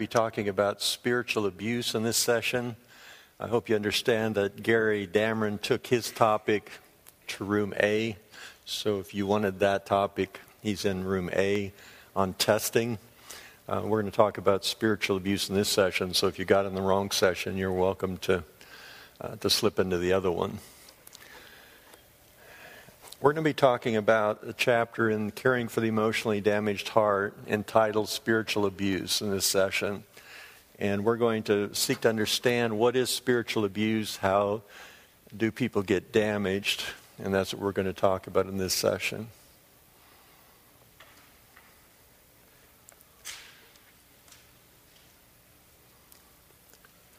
be talking about spiritual abuse in this session. I hope you understand that Gary Dameron took his topic to room A. So if you wanted that topic, he's in room A on testing. Uh, we're going to talk about spiritual abuse in this session. So if you got in the wrong session, you're welcome to uh, to slip into the other one. We're going to be talking about a chapter in Caring for the Emotionally Damaged Heart entitled Spiritual Abuse in this session. And we're going to seek to understand what is spiritual abuse, how do people get damaged, and that's what we're going to talk about in this session.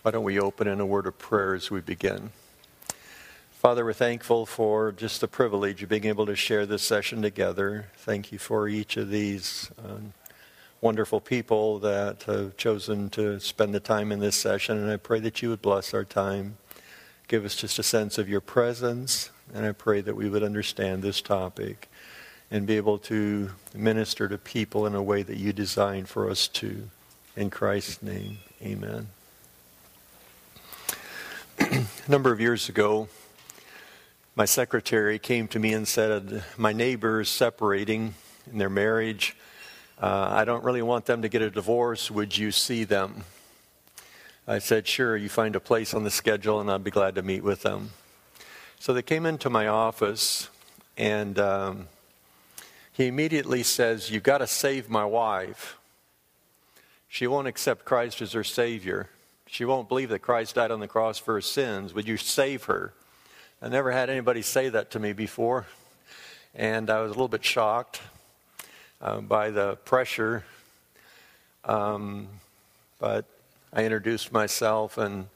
Why don't we open in a word of prayer as we begin? Father, we're thankful for just the privilege of being able to share this session together. Thank you for each of these um, wonderful people that have chosen to spend the time in this session, and I pray that you would bless our time. Give us just a sense of your presence, and I pray that we would understand this topic and be able to minister to people in a way that you designed for us to. In Christ's name, amen. a number of years ago, my secretary came to me and said, My neighbor is separating in their marriage. Uh, I don't really want them to get a divorce. Would you see them? I said, Sure, you find a place on the schedule and I'd be glad to meet with them. So they came into my office and um, he immediately says, You've got to save my wife. She won't accept Christ as her Savior. She won't believe that Christ died on the cross for her sins. Would you save her? I never had anybody say that to me before, and I was a little bit shocked uh, by the pressure. Um, but I introduced myself, and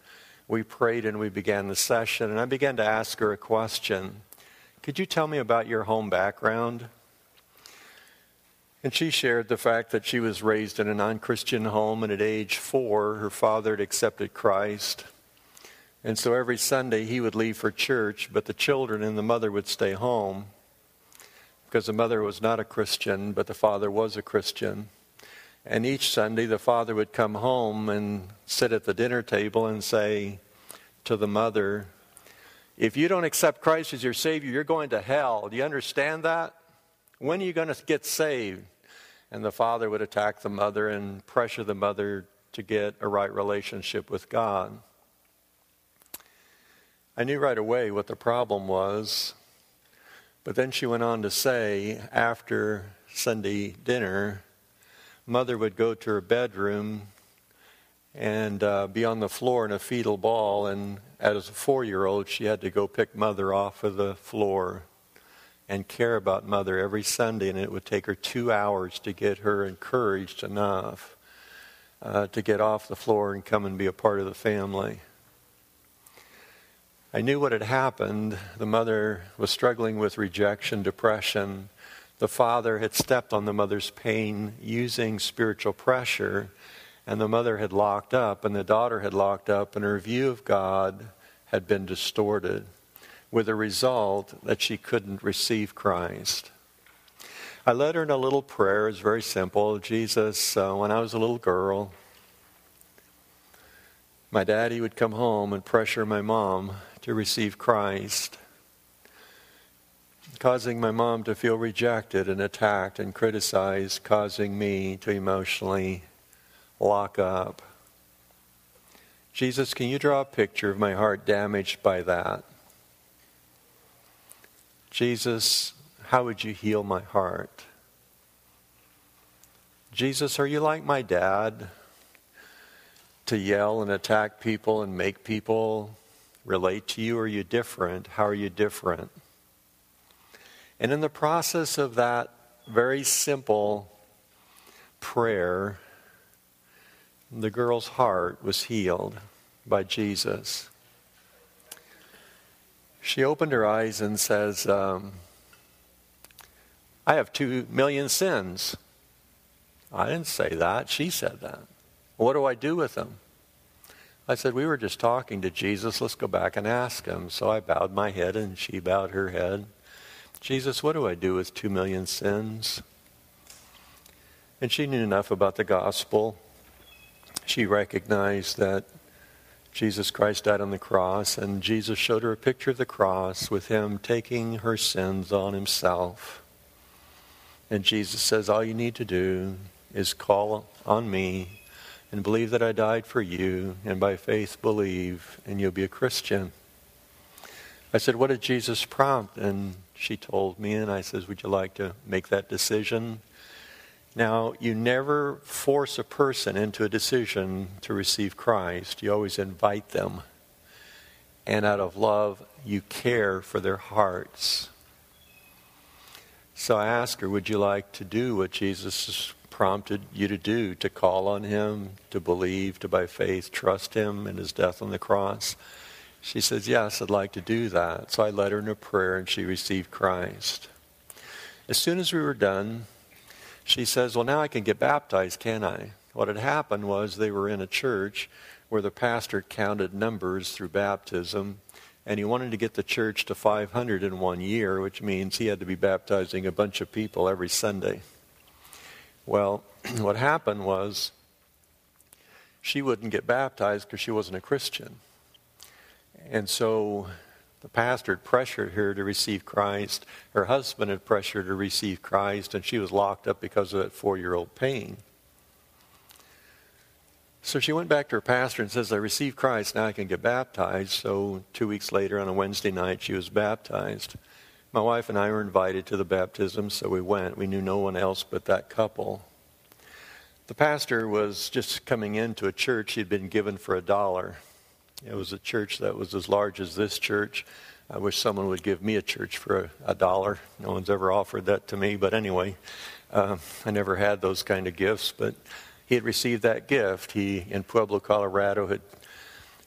we prayed, and we began the session. And I began to ask her a question Could you tell me about your home background? And she shared the fact that she was raised in a non Christian home, and at age four, her father had accepted Christ. And so every Sunday he would leave for church, but the children and the mother would stay home because the mother was not a Christian, but the father was a Christian. And each Sunday the father would come home and sit at the dinner table and say to the mother, If you don't accept Christ as your Savior, you're going to hell. Do you understand that? When are you going to get saved? And the father would attack the mother and pressure the mother to get a right relationship with God. I knew right away what the problem was. But then she went on to say, after Sunday dinner, mother would go to her bedroom and uh, be on the floor in a fetal ball. And as a four year old, she had to go pick mother off of the floor and care about mother every Sunday. And it would take her two hours to get her encouraged enough uh, to get off the floor and come and be a part of the family. I knew what had happened. The mother was struggling with rejection, depression. The father had stepped on the mother's pain using spiritual pressure, and the mother had locked up, and the daughter had locked up, and her view of God had been distorted, with the result that she couldn't receive Christ. I led her in a little prayer. It's very simple. Jesus, uh, when I was a little girl, my daddy would come home and pressure my mom to receive Christ, causing my mom to feel rejected and attacked and criticized, causing me to emotionally lock up. Jesus, can you draw a picture of my heart damaged by that? Jesus, how would you heal my heart? Jesus, are you like my dad to yell and attack people and make people relate to you? Are you different? How are you different? And in the process of that very simple prayer, the girl's heart was healed by Jesus. She opened her eyes and says, um, I have two million sins. I didn't say that. She said that. What do I do with them? I said, We were just talking to Jesus. Let's go back and ask him. So I bowed my head and she bowed her head. Jesus, what do I do with two million sins? And she knew enough about the gospel. she recognized that Jesus Christ died on the cross, and Jesus showed her a picture of the cross with him taking her sins on himself. And Jesus says, All you need to do is call on me and believe that I died for you, and by faith believe, and you'll be a Christian. I said, What did Jesus prompt? And she told me, and I said, Would you like to make that decision? Now, you never force a person into a decision to receive Christ. You always invite them. And out of love, you care for their hearts. So I asked her, Would you like to do what Jesus prompted you to do? To call on Him, to believe, to by faith trust Him in His death on the cross? She says, Yes, I'd like to do that. So I led her in a prayer and she received Christ. As soon as we were done, she says, Well, now I can get baptized, can I? What had happened was they were in a church where the pastor counted numbers through baptism, and he wanted to get the church to 500 in one year, which means he had to be baptizing a bunch of people every Sunday. Well, what happened was she wouldn't get baptized because she wasn't a Christian. And so the pastor had pressured her to receive Christ. Her husband had pressured her to receive Christ, and she was locked up because of that four year old pain. So she went back to her pastor and says, I received Christ, now I can get baptized. So two weeks later, on a Wednesday night, she was baptized. My wife and I were invited to the baptism, so we went. We knew no one else but that couple. The pastor was just coming into a church he'd been given for a dollar. It was a church that was as large as this church. I wish someone would give me a church for a, a dollar. No one's ever offered that to me, but anyway, uh, I never had those kind of gifts. But he had received that gift. He, in Pueblo, Colorado, had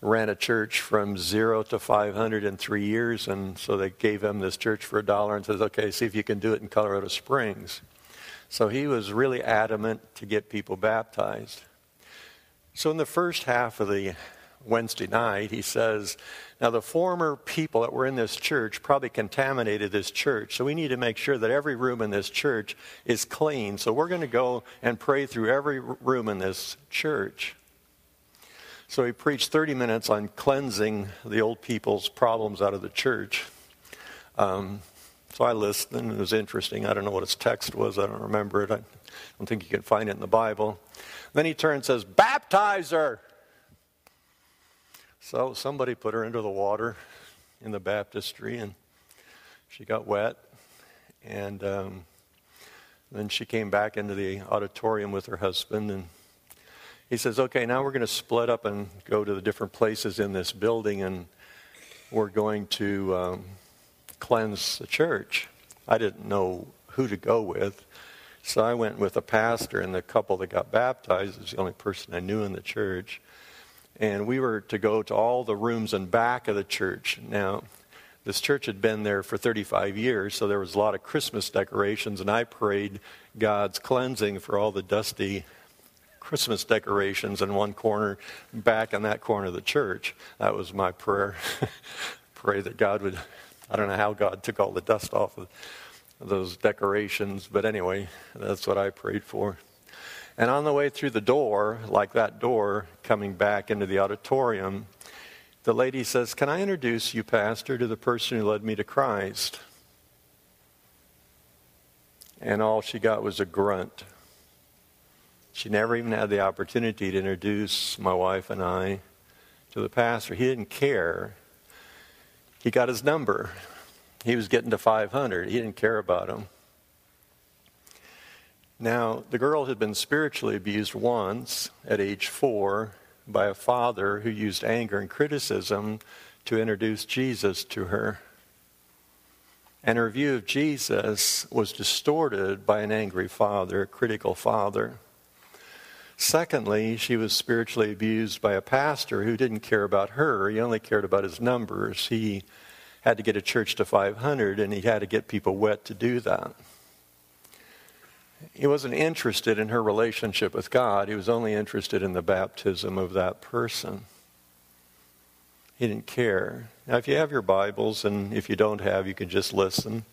ran a church from zero to 500 in three years, and so they gave him this church for a dollar and says, okay, see if you can do it in Colorado Springs. So he was really adamant to get people baptized. So in the first half of the Wednesday night, he says, Now, the former people that were in this church probably contaminated this church, so we need to make sure that every room in this church is clean. So we're going to go and pray through every room in this church. So he preached 30 minutes on cleansing the old people's problems out of the church. Um, so I listened, and it was interesting. I don't know what his text was, I don't remember it. I don't think you can find it in the Bible. Then he turns and says, Baptize her. So somebody put her into the water in the baptistry, and she got wet. And um, then she came back into the auditorium with her husband, and he says, Okay, now we're going to split up and go to the different places in this building, and we're going to um, cleanse the church. I didn't know who to go with. So I went with a pastor, and the couple that got baptized is the only person I knew in the church and we were to go to all the rooms in back of the church. Now, this church had been there for 35 years, so there was a lot of Christmas decorations, and I prayed God's cleansing for all the dusty Christmas decorations in one corner, back in that corner of the church. That was my prayer. Pray that God would, I don't know how God took all the dust off of those decorations, but anyway, that's what I prayed for. And on the way through the door, like that door coming back into the auditorium, the lady says, Can I introduce you, Pastor, to the person who led me to Christ? And all she got was a grunt. She never even had the opportunity to introduce my wife and I to the pastor. He didn't care. He got his number. He was getting to 500. He didn't care about him. Now, the girl had been spiritually abused once at age four by a father who used anger and criticism to introduce Jesus to her. And her view of Jesus was distorted by an angry father, a critical father. Secondly, she was spiritually abused by a pastor who didn't care about her. He only cared about his numbers. He had to get a church to 500, and he had to get people wet to do that. He wasn't interested in her relationship with God, he was only interested in the baptism of that person. He didn't care. Now, if you have your Bibles, and if you don't have, you can just listen.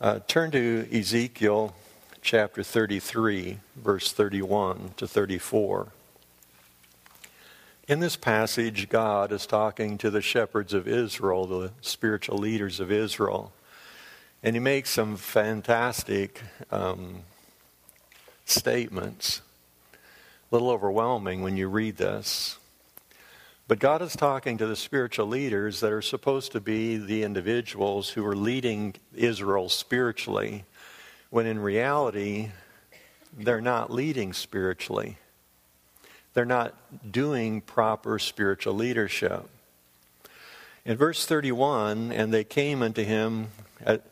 Uh, turn to Ezekiel chapter 33, verse 31 to 34. In this passage, God is talking to the shepherds of Israel, the spiritual leaders of Israel. And he makes some fantastic um, statements. A little overwhelming when you read this. But God is talking to the spiritual leaders that are supposed to be the individuals who are leading Israel spiritually, when in reality, they're not leading spiritually they're not doing proper spiritual leadership. In verse 31, and they came unto him at,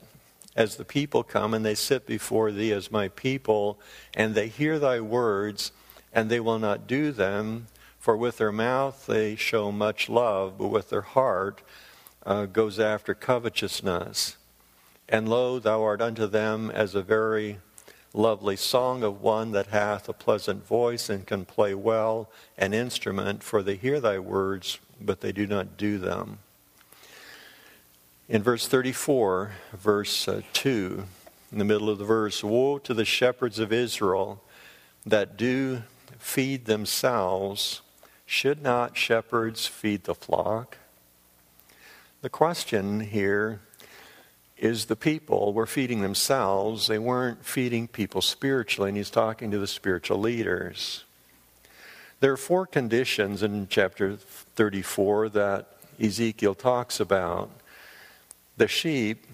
as the people come, and they sit before thee as my people, and they hear thy words, and they will not do them. For with their mouth they show much love, but with their heart uh, goes after covetousness. And lo, thou art unto them as a very lovely song of one that hath a pleasant voice and can play well an instrument, for they hear thy words, but they do not do them. In verse 34, verse uh, 2, in the middle of the verse, Woe to the shepherds of Israel that do feed themselves. Should not shepherds feed the flock? The question here is the people were feeding themselves. They weren't feeding people spiritually, and he's talking to the spiritual leaders. There are four conditions in chapter 34 that Ezekiel talks about. The sheep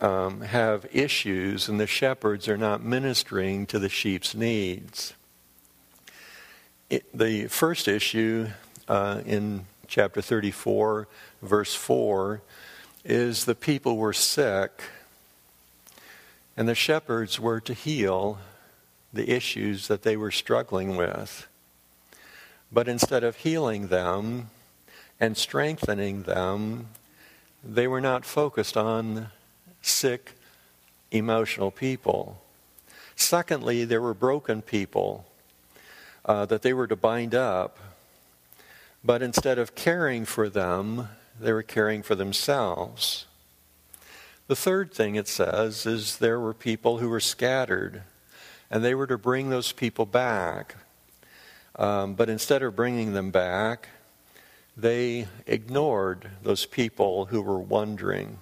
um, have issues, and the shepherds are not ministering to the sheep's needs. It, the first issue uh, in chapter 34, verse 4, is the people were sick, and the shepherds were to heal the issues that they were struggling with. But instead of healing them and strengthening them, they were not focused on sick, emotional people. Secondly, there were broken people uh, that they were to bind up. But instead of caring for them, they were caring for themselves. The third thing it says is there were people who were scattered, and they were to bring those people back. Um, but instead of bringing them back, they ignored those people who were wandering.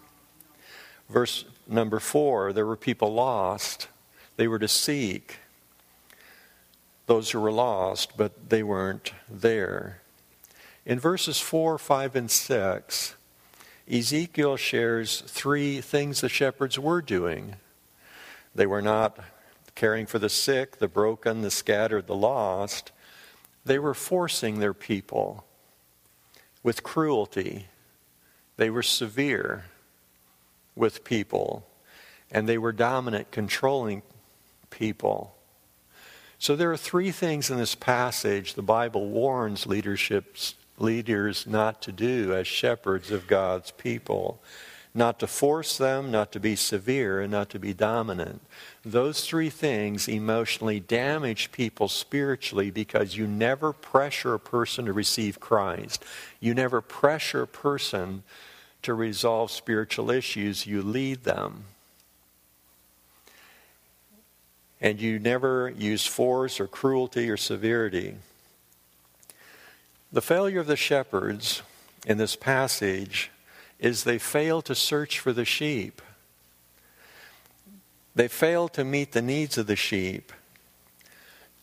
Verse number four there were people lost. They were to seek those who were lost, but they weren't there. In verses 4, 5, and 6, Ezekiel shares three things the shepherds were doing. They were not caring for the sick, the broken, the scattered, the lost. They were forcing their people with cruelty. They were severe with people, and they were dominant, controlling people. So there are three things in this passage the Bible warns leaderships leaders not to do as shepherds of God's people. Not to force them, not to be severe, and not to be dominant. Those three things emotionally damage people spiritually because you never pressure a person to receive Christ. You never pressure a person to resolve spiritual issues. You lead them. And you never use force or cruelty or severity. The failure of the shepherds in this passage is they fail to search for the sheep. They fail to meet the needs of the sheep.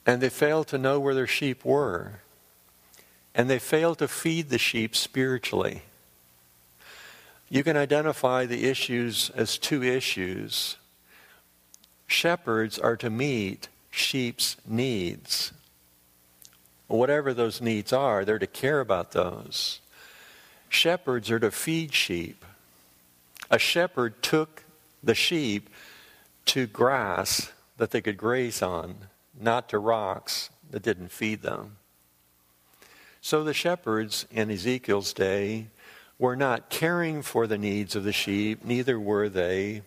And they fail to know where their sheep were. And they fail to feed the sheep spiritually. You can identify the issues as two issues. Shepherds are to meet sheep's needs whatever those needs are, they're to care about those. Shepherds are to feed sheep. A shepherd took the sheep to grass that they could graze on, not to rocks that didn't feed them. So the shepherds in Ezekiel's day were not caring for the needs of the sheep, neither were they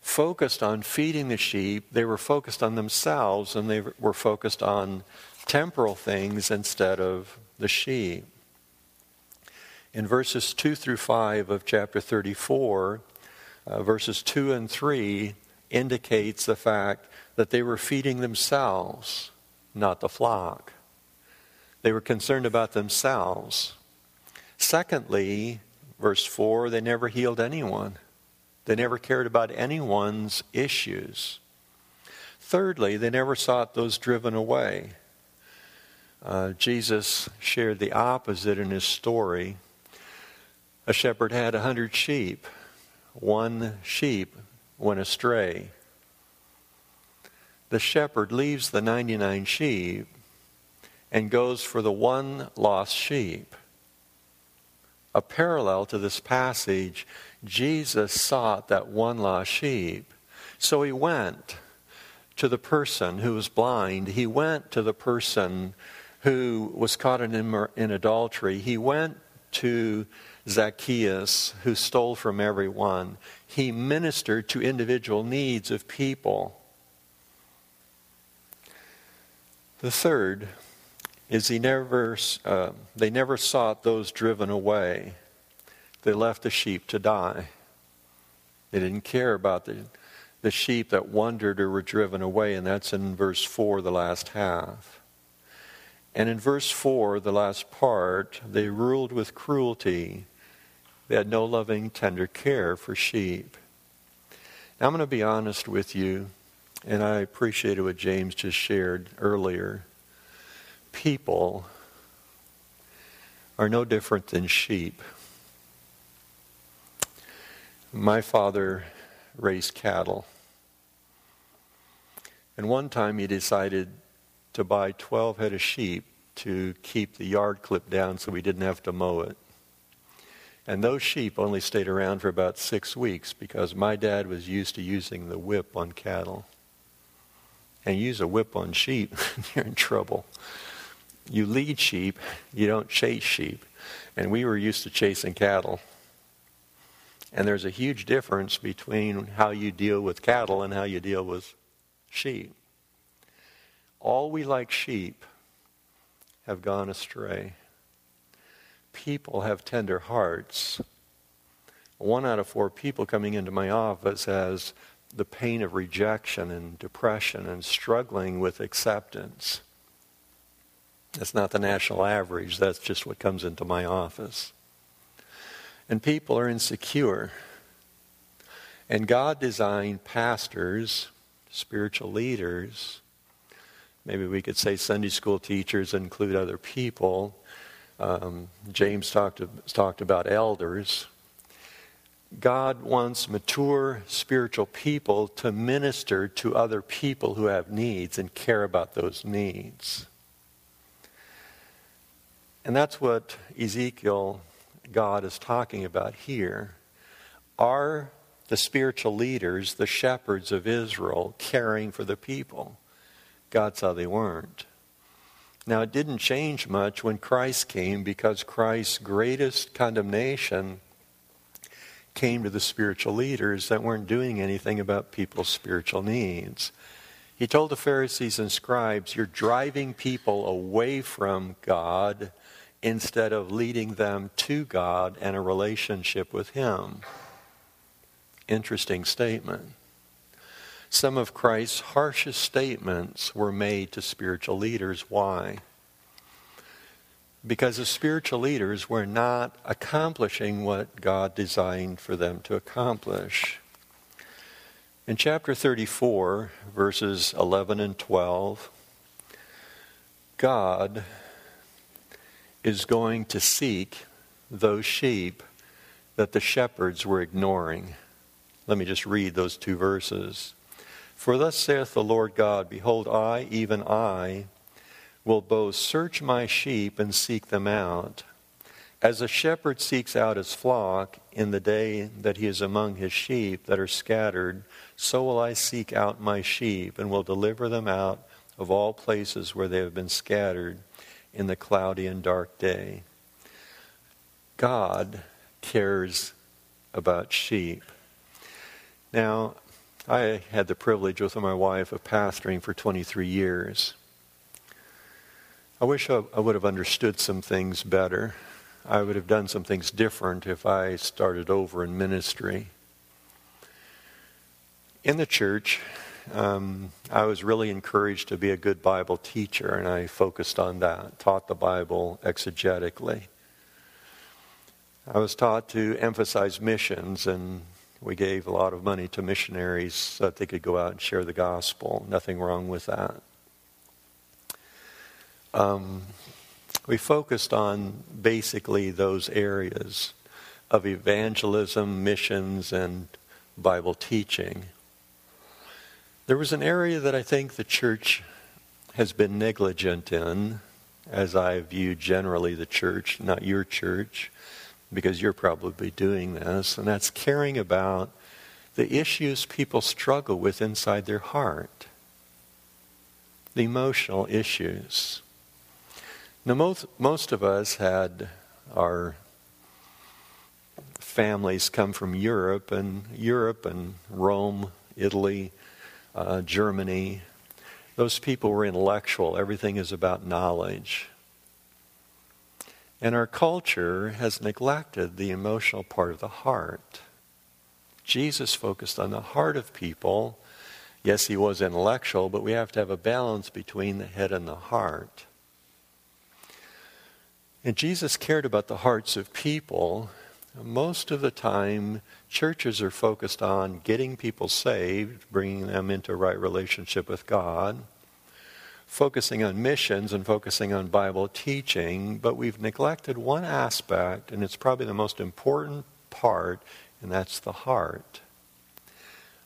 focused on feeding the sheep. They were focused on themselves and they were focused on temporal things instead of the sheep. In verses 2 through 5 of chapter 34, uh, verses 2 and 3 indicates the fact that they were feeding themselves, not the flock. They were concerned about themselves. Secondly, verse 4, they never healed anyone. They never cared about anyone's issues. Thirdly, they never sought those driven away. Uh, Jesus shared the opposite in his story. A shepherd had a hundred sheep. One sheep went astray. The shepherd leaves the 99 sheep and goes for the one lost sheep. A parallel to this passage, Jesus sought that one lost sheep. So he went to the person who was blind. He went to the person who was caught in, in adultery. He went to Zacchaeus, who stole from everyone. He ministered to individual needs of people. The third is he never, uh, they never sought those driven away. They left the sheep to die. They didn't care about the, the sheep that wandered or were driven away, and that's in verse 4, the last half. And in verse 4, the last part, they ruled with cruelty. They had no loving, tender care for sheep. Now, I'm going to be honest with you, and I appreciated what James just shared earlier people are no different than sheep. My father raised cattle. And one time he decided to buy 12 head of sheep to keep the yard clipped down so we didn't have to mow it. And those sheep only stayed around for about six weeks because my dad was used to using the whip on cattle. And use a whip on sheep, you're in trouble you lead sheep, you don't chase sheep. And we were used to chasing cattle. And there's a huge difference between how you deal with cattle and how you deal with sheep. All we like sheep have gone astray. People have tender hearts. One out of four people coming into my office has the pain of rejection and depression and struggling with acceptance. That's not the national average. That's just what comes into my office. And people are insecure. And God designed pastors, spiritual leaders, maybe we could say Sunday school teachers include other people. Um, James talked, talked about elders. God wants mature spiritual people to minister to other people who have needs and care about those needs. And that's what Ezekiel, God, is talking about here. Are the spiritual leaders, the shepherds of Israel, caring for the people? God saw they weren't. Now, it didn't change much when Christ came because Christ's greatest condemnation came to the spiritual leaders that weren't doing anything about people's spiritual needs. He told the Pharisees and scribes, You're driving people away from God instead of leading them to God and a relationship with Him. Interesting statement. Some of Christ's harshest statements were made to spiritual leaders. Why? Because the spiritual leaders were not accomplishing what God designed for them to accomplish. In chapter 34, verses 11 and 12, God is going to seek those sheep that the shepherds were ignoring. Let me just read those two verses. For thus saith the Lord God Behold, I, even I, will both search my sheep and seek them out. As a shepherd seeks out his flock in the day that he is among his sheep that are scattered, so will I seek out my sheep and will deliver them out of all places where they have been scattered in the cloudy and dark day. God cares about sheep. Now, I had the privilege with my wife of pastoring for 23 years. I wish I, I would have understood some things better. I would have done some things different if I started over in ministry. In the church, um, I was really encouraged to be a good Bible teacher, and I focused on that, taught the Bible exegetically. I was taught to emphasize missions, and we gave a lot of money to missionaries so that they could go out and share the gospel. Nothing wrong with that. Um, we focused on basically those areas of evangelism, missions, and Bible teaching. There was an area that I think the church has been negligent in, as I view generally the church, not your church, because you're probably doing this, and that's caring about the issues people struggle with inside their heart, the emotional issues. Now, most, most of us had our families come from Europe, and Europe and Rome, Italy, uh, Germany. Those people were intellectual. Everything is about knowledge. And our culture has neglected the emotional part of the heart. Jesus focused on the heart of people. Yes, he was intellectual, but we have to have a balance between the head and the heart. And Jesus cared about the hearts of people. Most of the time, churches are focused on getting people saved, bringing them into right relationship with God focusing on missions and focusing on Bible teaching, but we've neglected one aspect, and it's probably the most important part, and that's the heart.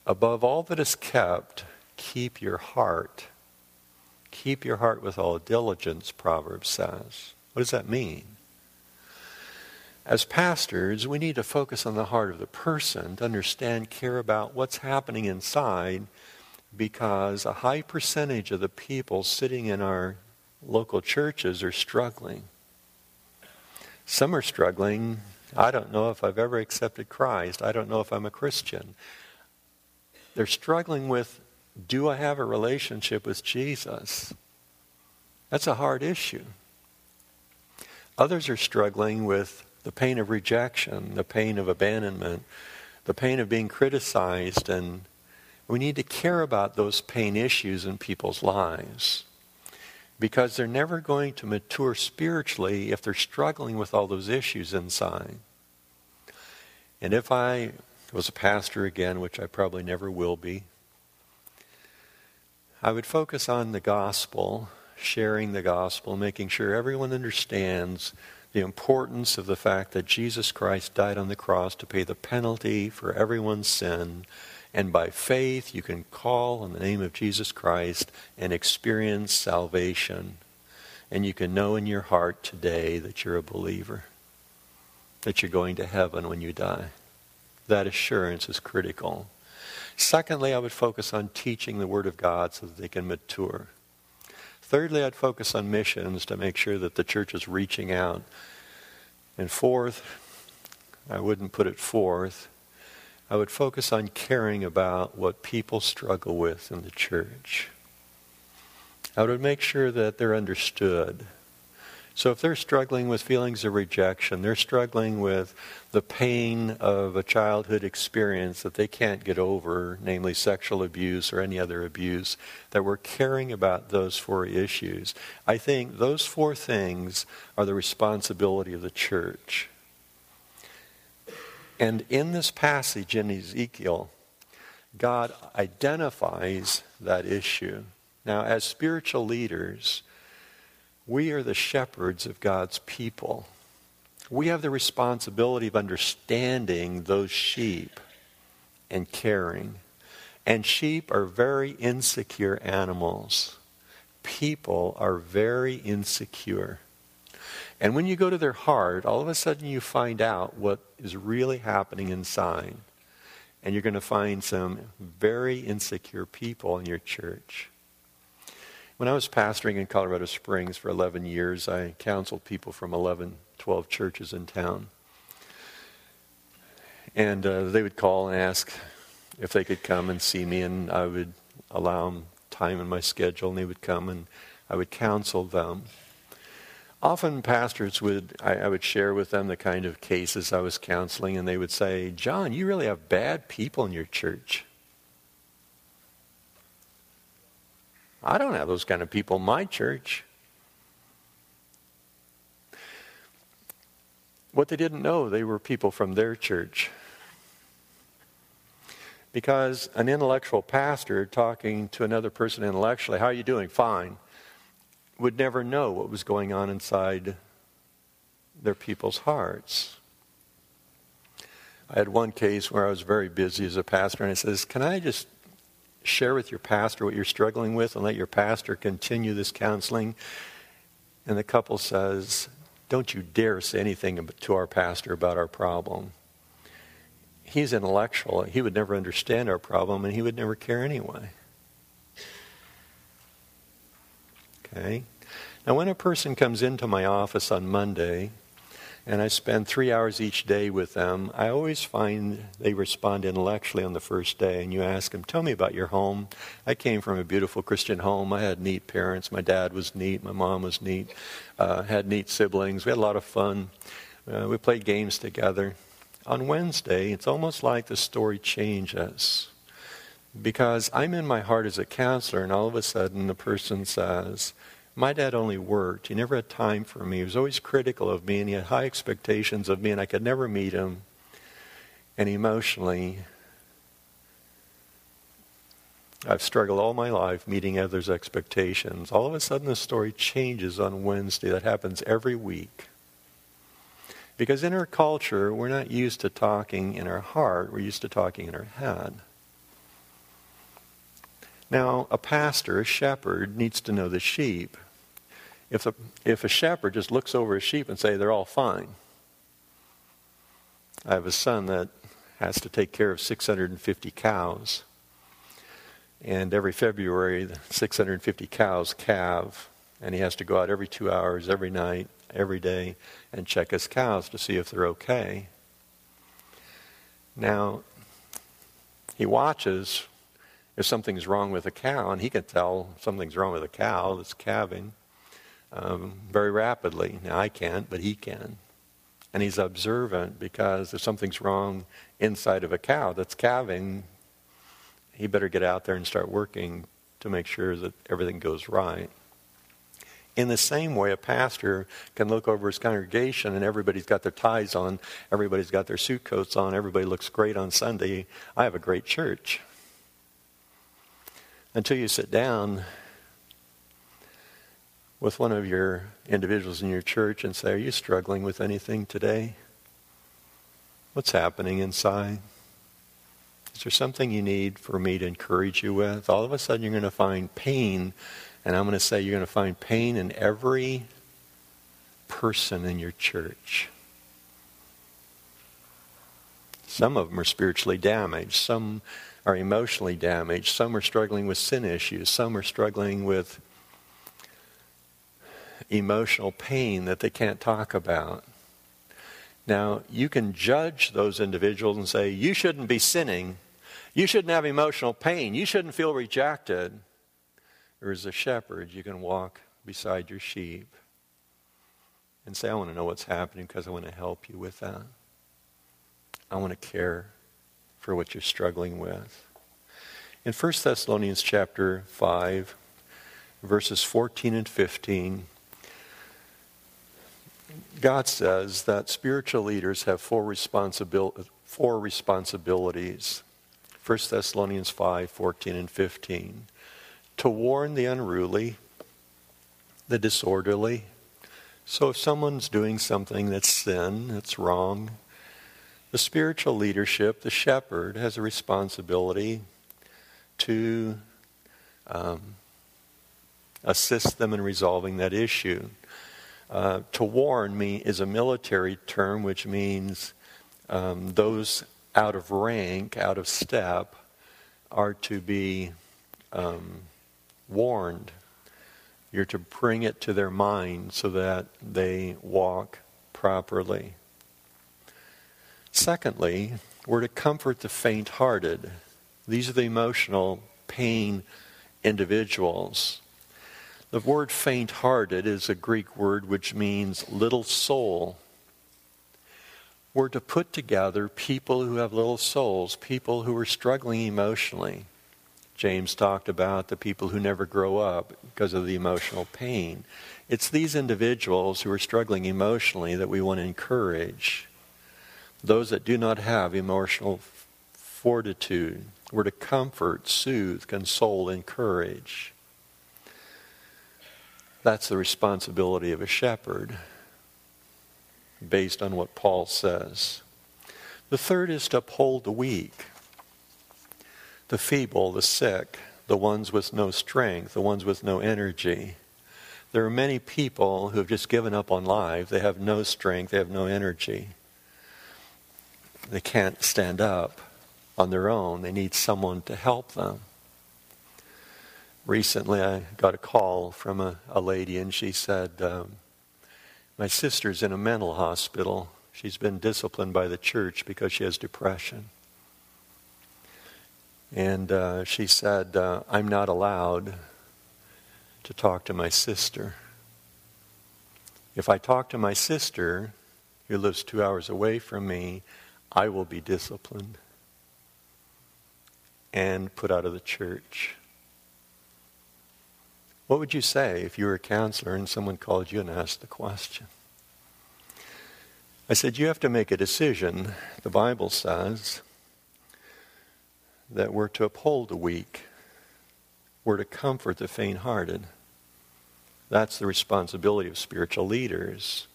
Above all that is kept, keep your heart. Keep your heart with all diligence, Proverbs says. What does that mean? As pastors, we need to focus on the heart of the person to understand, care about what's happening inside because a high percentage of the people sitting in our local churches are struggling. Some are struggling. I don't know if I've ever accepted Christ. I don't know if I'm a Christian. They're struggling with do I have a relationship with Jesus? That's a hard issue. Others are struggling with the pain of rejection, the pain of abandonment, the pain of being criticized and we need to care about those pain issues in people's lives because they're never going to mature spiritually if they're struggling with all those issues inside. And if I was a pastor again, which I probably never will be, I would focus on the gospel, sharing the gospel, making sure everyone understands the importance of the fact that Jesus Christ died on the cross to pay the penalty for everyone's sin and by faith, you can call on the name of Jesus Christ and experience salvation. And you can know in your heart today that you're a believer, that you're going to heaven when you die. That assurance is critical. Secondly, I would focus on teaching the Word of God so that they can mature. Thirdly, I'd focus on missions to make sure that the church is reaching out. And fourth, I wouldn't put it fourth, I would focus on caring about what people struggle with in the church. I would make sure that they're understood. So if they're struggling with feelings of rejection, they're struggling with the pain of a childhood experience that they can't get over, namely sexual abuse or any other abuse, that we're caring about those four issues. I think those four things are the responsibility of the church. And in this passage in Ezekiel, God identifies that issue. Now, as spiritual leaders, we are the shepherds of God's people. We have the responsibility of understanding those sheep and caring. And sheep are very insecure animals. People are very insecure. And when you go to their heart, all of a sudden you find out what is really happening inside. And you're going to find some very insecure people in your church. When I was pastoring in Colorado Springs for 11 years, I counseled people from 11, 12 churches in town. And uh, they would call and ask if they could come and see me, and I would allow them time in my schedule, and they would come and I would counsel them often pastors would I, I, would share with them the kind of cases i was counseling and they would say john you really have bad people in your church I don't have those kind of people in my church. What they didn't know, they were people from their church. Because an intellectual pastor talking to another person intellectually, how are you doing? Fine, would never know what was going on inside their people's hearts. I had one case where I was very busy as a pastor, and I says, Can I just share with your pastor what you're struggling with and let your pastor continue this counseling? And the couple says, Don't you dare say anything to our pastor about our problem he's intellectual. He would never understand our problem and he would never care anyway. Okay? Now, when a person comes into my office on Monday and I spend three hours each day with them, I always find they respond intellectually on the first day. And you ask them, Tell me about your home. I came from a beautiful Christian home. I had neat parents. My dad was neat. My mom was neat. Uh, had neat siblings. We had a lot of fun. Uh, we played games together on Wednesday, it's almost like the story changes. Because I'm in my heart as a counselor, and all of a sudden the person says, My dad only worked. He never had time for me. He was always critical of me, and he had high expectations of me, and I could never meet him. And emotionally, I've struggled all my life meeting others' expectations. All of a sudden, the story changes on Wednesday. That happens every week. Because in our culture, we're not used to talking in our heart, we're used to talking in our head. Now, a pastor, a shepherd, needs to know the sheep. If a, if a shepherd just looks over his sheep and say they're all fine, I have a son that has to take care of 650 cows. And every February, 650 cows calve, and he has to go out every two hours, every night, every day and check his cows to see if they're okay. Now, he watches if something's wrong with a cow, and he can tell something's wrong with a cow that's calving um, very rapidly. Now, I can't, but he can. And he's observant because if something's wrong inside of a cow that's calving, he better get out there and start working to make sure that everything goes right. In the same way, a pastor can look over his congregation and everybody's got their ties on, everybody's got their suit coats on, everybody looks great on Sunday. I have a great church. Until you sit down with one of your individuals in your church and say, Are you struggling with anything today? What's happening inside? Is there something you need for me to encourage you with? All of a sudden, you're going to find pain and I'm going to say you're going to find pain in every person in your church. Some of them are spiritually damaged. Some are emotionally damaged. Some are struggling with sin issues. Some are struggling with emotional pain that they can't talk about. Now, you can judge those individuals and say, you shouldn't be sinning. You shouldn't have emotional pain. You shouldn't feel rejected or as a shepherd, you can walk beside your sheep and say, I want to know what's happening because I want to help you with that. I want to care for what you're struggling with. In 1 Thessalonians chapter 5, verses 14 and 15, God says that spiritual leaders have four, responsibil- four responsibilities. 1 Thessalonians 5, 14 and 15 to warn the unruly, the disorderly. So if someone's doing something that's sin, that's wrong, the spiritual leadership, the shepherd, has a responsibility to um, assist them in resolving that issue. Uh, to warn me is a military term which means um, those out of rank, out of step, are to be um, warned. You're to bring it to their mind so that they walk properly. Secondly, we're to comfort the faint hearted. These are the emotional pain individuals. The word faint hearted is a Greek word which means little soul. We're to put together people who have little souls, people who are struggling emotionally James talked about the people who never grow up because of the emotional pain. It's these individuals who are struggling emotionally that we want to encourage. Those that do not have emotional fortitude, we're to comfort, soothe, console, encourage. That's the responsibility of a shepherd, based on what Paul says. The third is to uphold the weak, the feeble, the sick, the ones with no strength, the ones with no energy. There are many people who have just given up on life. They have no strength, they have no energy. They can't stand up on their own. They need someone to help them. Recently, I got a call from a, a lady, and she said, um, My sister's in a mental hospital. She's been disciplined by the church because she has depression. And uh, she said, uh, I'm not allowed to talk to my sister. If I talk to my sister, who lives two hours away from me, I will be disciplined and put out of the church. What would you say if you were a counselor and someone called you and asked the question? I said, You have to make a decision. The Bible says that we're to uphold the weak, we're to comfort the faint hearted. That's the responsibility of spiritual leaders.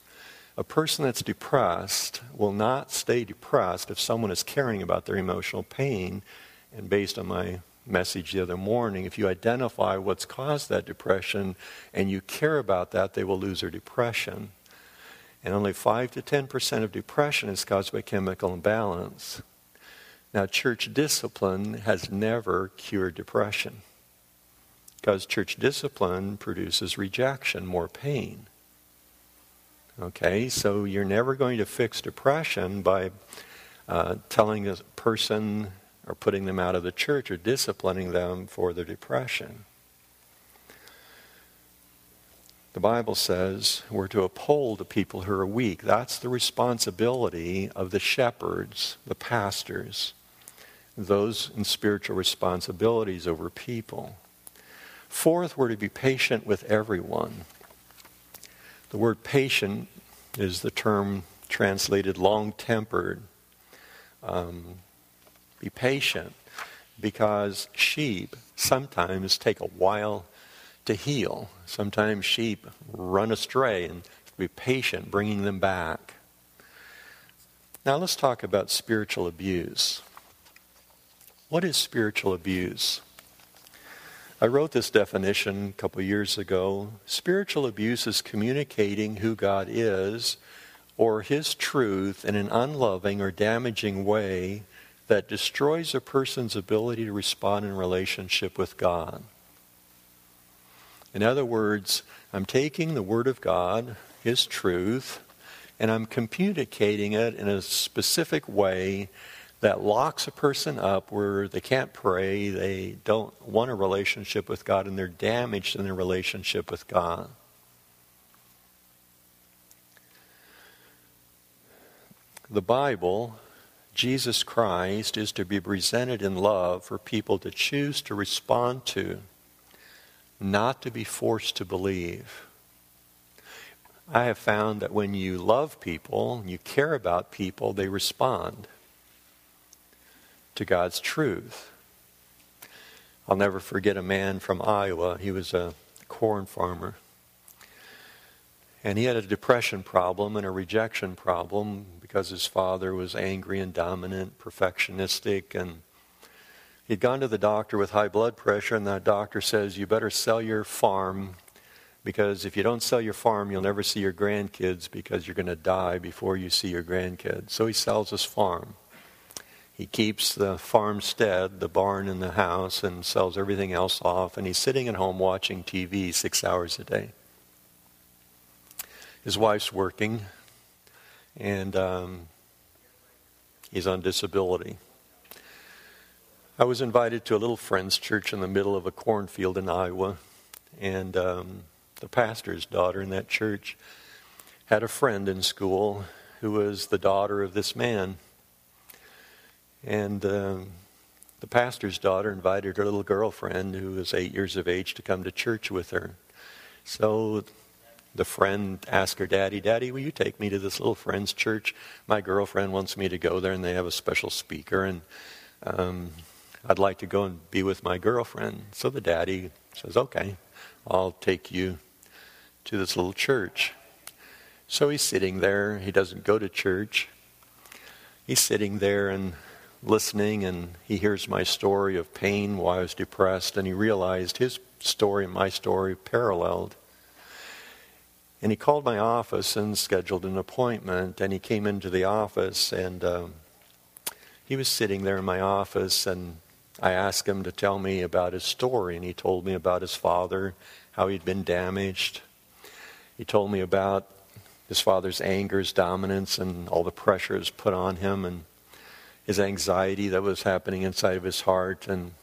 A person that's depressed will not stay depressed if someone is caring about their emotional pain. And based on my message the other morning, if you identify what's caused that depression and you care about that, they will lose their depression. And only 5 to 10% of depression is caused by chemical imbalance. Now, church discipline has never cured depression because church discipline produces rejection, more pain. Okay, so you're never going to fix depression by uh, telling a person or putting them out of the church or disciplining them for their depression. The Bible says we're to uphold the people who are weak. That's the responsibility of the shepherds, the pastors, those in spiritual responsibilities over people. Fourth, we're to be patient with everyone. The word patient is the term translated long tempered. Um, be patient because sheep sometimes take a while to heal. Sometimes sheep run astray and be patient bringing them back. Now let's talk about spiritual abuse. What is spiritual abuse? I wrote this definition a couple years ago. Spiritual abuse is communicating who God is or his truth in an unloving or damaging way that destroys a person's ability to respond in relationship with God. In other words, I'm taking the Word of God, His truth, and I'm communicating it in a specific way that locks a person up where they can't pray, they don't want a relationship with God, and they're damaged in their relationship with God. The Bible, Jesus Christ, is to be presented in love for people to choose to respond to, not to be forced to believe. I have found that when you love people, you care about people, they respond to God's truth. I'll never forget a man from Iowa. He was a corn farmer. And he had a depression problem and a rejection problem because his father was angry and dominant, perfectionistic, and he'd gone to the doctor with high blood pressure, and that doctor says, You better sell your farm because if you don't sell your farm, you'll never see your grandkids because you're going to die before you see your grandkids. So he sells his farm. He keeps the farmstead, the barn, and the house, and sells everything else off. And he's sitting at home watching TV six hours a day. His wife's working, and um, he's on disability. I was invited to a little friend's church in the middle of a cornfield in Iowa, and um, the pastor's daughter in that church had a friend in school who was the daughter of this man. And um, the pastor's daughter invited her little girlfriend, who was eight years of age, to come to church with her. So the friend asked her daddy, Daddy, will you take me to this little friend's church? My girlfriend wants me to go there, and they have a special speaker, and um, I'd like to go and be with my girlfriend. So the daddy says, Okay, I'll take you to this little church. So he's sitting there. He doesn't go to church. He's sitting there and listening, and he hears my story of pain while I was depressed, and he realized his story and my story paralleled. And he called my office and scheduled an appointment, and he came into the office, and um, he was sitting there in my office, and I asked him to tell me about his story, and he told me about his father, how he'd been damaged. He told me about his father's anger, his dominance, and all the pressures put on him, and his anxiety that was happening inside of his heart. And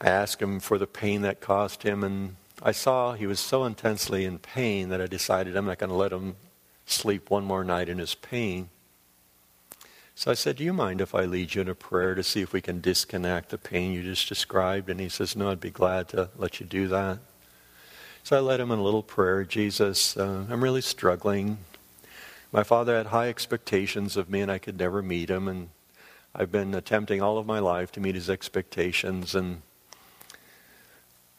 I asked him for the pain that caused him, and I saw he was so intensely in pain that I decided I'm not going to let him sleep one more night in his pain. So I said, Do you mind if I lead you in a prayer to see if we can disconnect the pain you just described? And he says, No, I'd be glad to let you do that. So I led him in a little prayer Jesus, uh, I'm really struggling. My father had high expectations of me, and I could never meet him. And I've been attempting all of my life to meet his expectations, and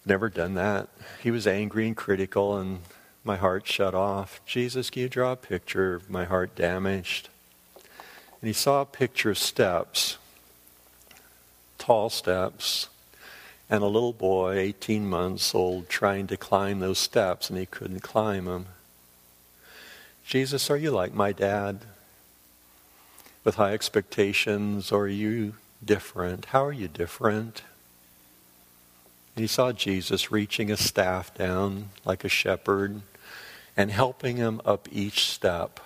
never done that. He was angry and critical, and my heart shut off. Jesus, can you draw a picture of my heart damaged? And he saw a picture of steps, tall steps, and a little boy, 18 months old, trying to climb those steps, and he couldn't climb them. Jesus, are you like my dad? With high expectations, or are you different? How are you different? And he saw Jesus reaching a staff down like a shepherd and helping him up each step.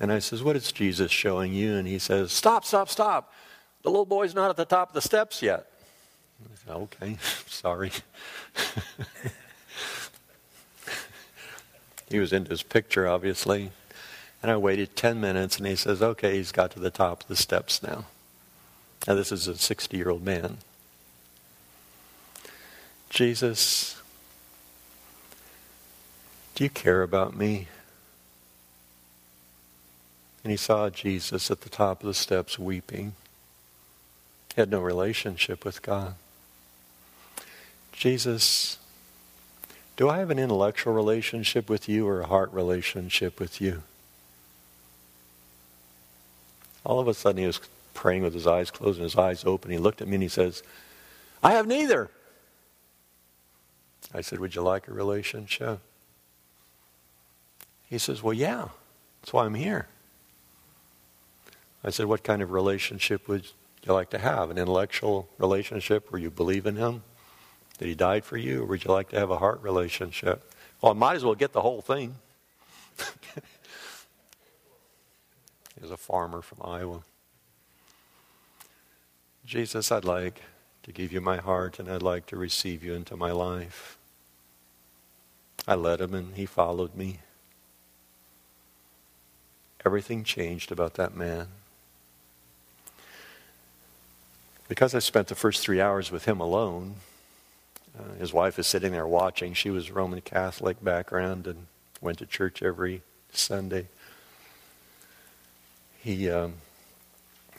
And I says, What is Jesus showing you? And he says, Stop, stop, stop. The little boy's not at the top of the steps yet. I Said, okay, sorry. He was into his picture, obviously. And I waited 10 minutes, and he says, Okay, he's got to the top of the steps now. Now, this is a 60 year old man. Jesus, do you care about me? And he saw Jesus at the top of the steps weeping. He had no relationship with God. Jesus, do I have an intellectual relationship with you or a heart relationship with you? All of a sudden, he was praying with his eyes closed and his eyes open. He looked at me and he says, I have neither. I said, Would you like a relationship? He says, Well, yeah. That's why I'm here. I said, What kind of relationship would you like to have? An intellectual relationship where you believe in him? That he died for you, or would you like to have a heart relationship? Well, I might as well get the whole thing. he was a farmer from Iowa. Jesus, I'd like to give you my heart and I'd like to receive you into my life. I led him and he followed me. Everything changed about that man. Because I spent the first three hours with him alone, uh, his wife is sitting there watching. She was Roman Catholic background and went to church every Sunday. He, um,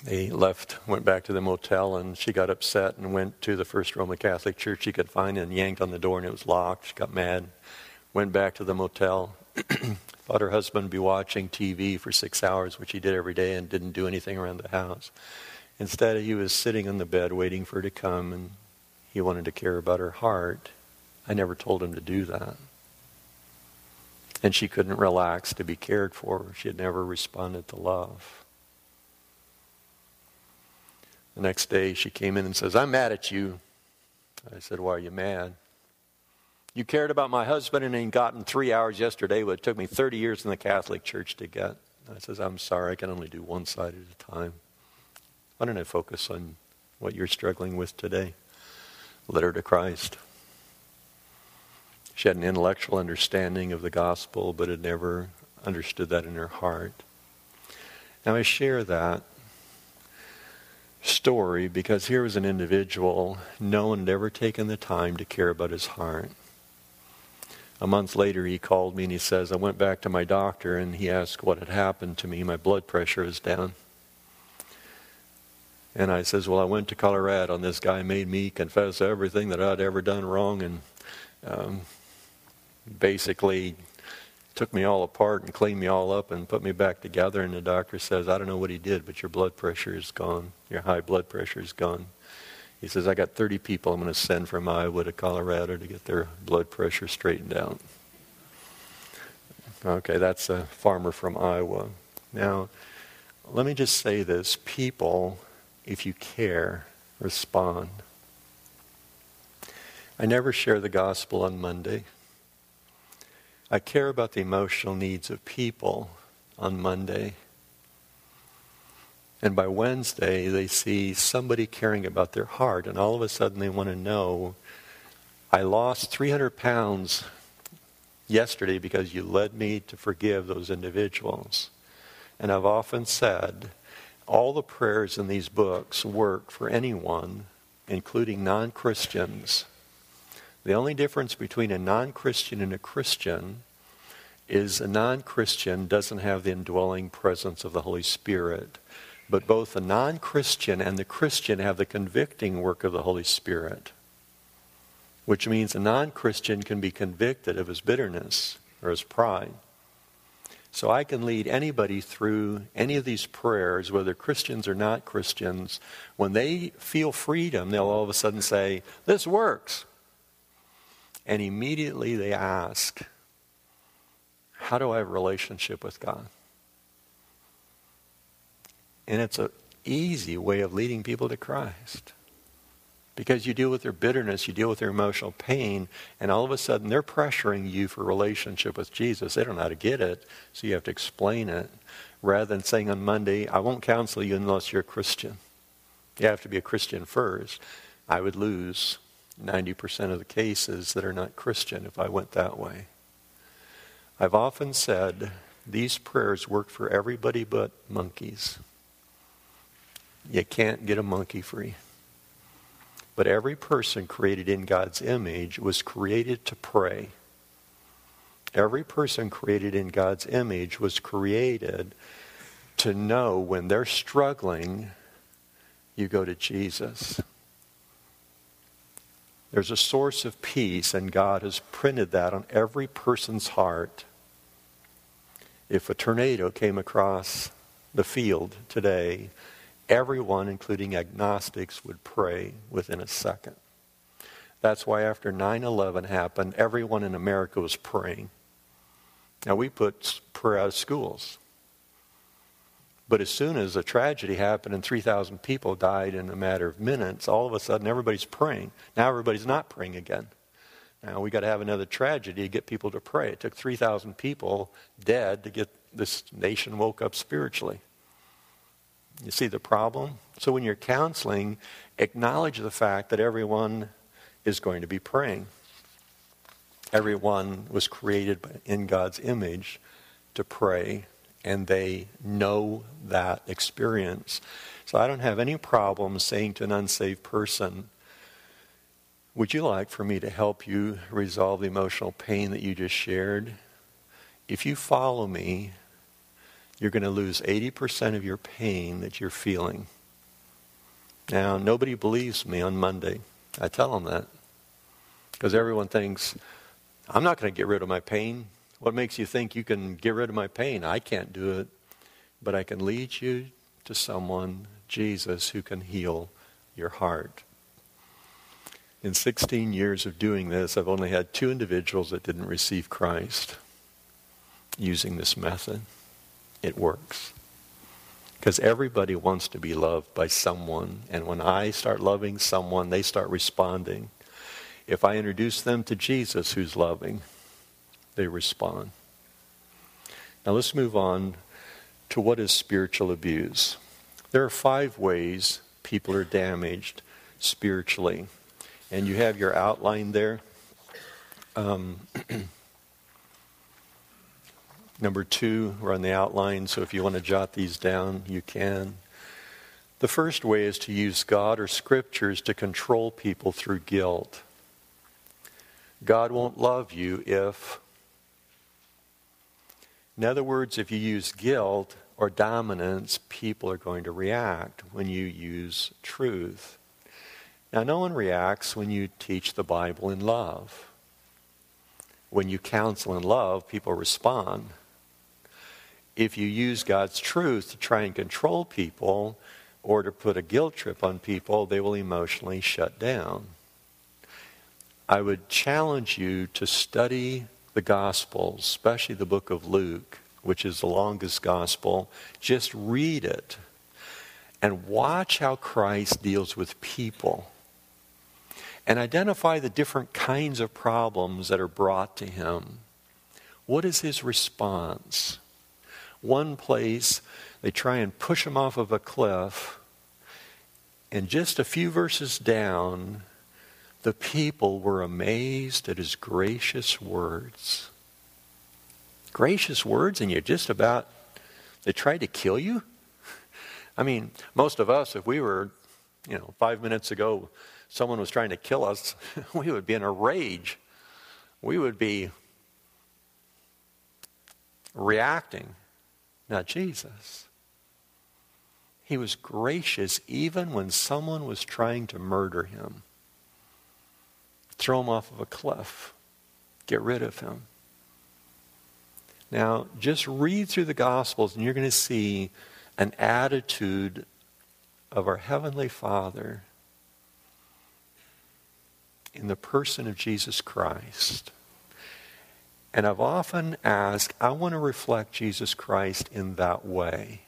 they left, went back to the motel, and she got upset and went to the first Roman Catholic church she could find and yanked on the door, and it was locked. She got mad, went back to the motel. Thought her husband would be watching TV for six hours, which he did every day, and didn't do anything around the house. Instead, he was sitting on the bed waiting for her to come, and he wanted to care about her heart. I never told him to do that. And she couldn't relax to be cared for. She had never responded to love. The next day she came in and says, I'm mad at you. I said, Why are you mad? You cared about my husband and he got in three hours yesterday, but it took me 30 years in the Catholic Church to get. I says, I'm sorry, I can only do one side at a time. Why don't I focus on what you're struggling with today? Led her to Christ. She had an intellectual understanding of the gospel, but had never understood that in her heart. Now, I share that story because here was an individual no one had ever taken the time to care about his heart. A month later, he called me and he says, I went back to my doctor and he asked what had happened to me. My blood pressure is down. And I says, Well, I went to Colorado and this guy made me confess everything that I'd ever done wrong and um, basically took me all apart and cleaned me all up and put me back together. And the doctor says, I don't know what he did, but your blood pressure is gone. Your high blood pressure is gone. He says, I got 30 people I'm going to send from Iowa to Colorado to get their blood pressure straightened out. Okay, that's a farmer from Iowa. Now, let me just say this people, if you care, respond. I never share the gospel on Monday. I care about the emotional needs of people on Monday. And by Wednesday, they see somebody caring about their heart, and all of a sudden they want to know I lost 300 pounds yesterday because you led me to forgive those individuals. And I've often said, all the prayers in these books work for anyone, including non Christians. The only difference between a non Christian and a Christian is a non Christian doesn't have the indwelling presence of the Holy Spirit. But both the non Christian and the Christian have the convicting work of the Holy Spirit, which means a non Christian can be convicted of his bitterness or his pride. So I can lead anybody through any of these prayers, whether Christians or not Christians. When they feel freedom, they'll all of a sudden say, This works. And immediately they ask, How do I have a relationship with God? And it's an easy way of leading people to Christ. Because you deal with their bitterness, you deal with their emotional pain, and all of a sudden they're pressuring you for relationship with Jesus. They don't know how to get it, so you have to explain it. Rather than saying on Monday, I won't counsel you unless you're a Christian. You have to be a Christian first. I would lose 90% of the cases that are not Christian if I went that way. I've often said these prayers work for everybody but monkeys. You can't get a monkey free. But every person created in God's image was created to pray. Every person created in God's image was created to know when they're struggling, you go to Jesus. There's a source of peace, and God has printed that on every person's heart. If a tornado came across the field today, everyone, including agnostics, would pray within a second. That's why after 9 11 happened, everyone in America was praying. Now, we put prayer out of schools. But as soon as a tragedy happened and 3,000 people died in a matter of minutes, all of a sudden everybody's praying. Now everybody's not praying again. Now we've got to have another tragedy to get people to pray. It took 3,000 people dead to get this nation woke up spiritually. You see the problem? So when you're counseling, acknowledge the fact that everyone is going to be praying. Everyone was created in God's image to pray, and they know that experience. So I don't have any problem saying to an unsaved person, Would you like for me to help you resolve the emotional pain that you just shared? If you follow me, you're going to lose 80% of your pain that you're feeling. Now, nobody believes me on Monday. I tell them that. Because everyone thinks, I'm not going to get rid of my pain. What makes you think you can get rid of my pain? I can't do it. But I can lead you to someone, Jesus, who can heal your heart. In 16 years of doing this, I've only had two individuals that didn't receive Christ using this method it works. Because everybody wants to be loved by someone, and when I start loving someone, they start responding. If I introduce them to Jesus, who's loving, they respond. Now let's move on to what is spiritual abuse. There are five ways people are damaged spiritually, and you have your outline there. Um, Number two, we're on the outline, so if you want to jot these down, you can. The first way is to use God or scriptures to control people through guilt. God won't love you if, in other words, if you use guilt or dominance, people are going to react when you use truth. Now, no one reacts when you teach the Bible in love. When you counsel in love, people respond. If you use God's truth to try and control people or to put a guilt trip on people, they will emotionally shut down. I would challenge you to study the Gospels, especially the book of Luke, which is the longest Gospel. Just read it and watch how Christ deals with people and identify the different kinds of problems that are brought to him. What is his response? One place, they try and push him off of a cliff, and just a few verses down, the people were amazed at his gracious words. Gracious words, and you're just about, they tried to kill you? I mean, most of us, if we were, you know, five minutes ago, someone was trying to kill us, we would be in a rage. We would be reacting. Not Jesus. He was gracious even when someone was trying to murder him. Throw him off of a cliff. Get rid of him. Now, just read through the Gospels and you're going to see an attitude of our Heavenly Father in the person of Jesus Christ. And I've often asked, I want to reflect Jesus Christ in that way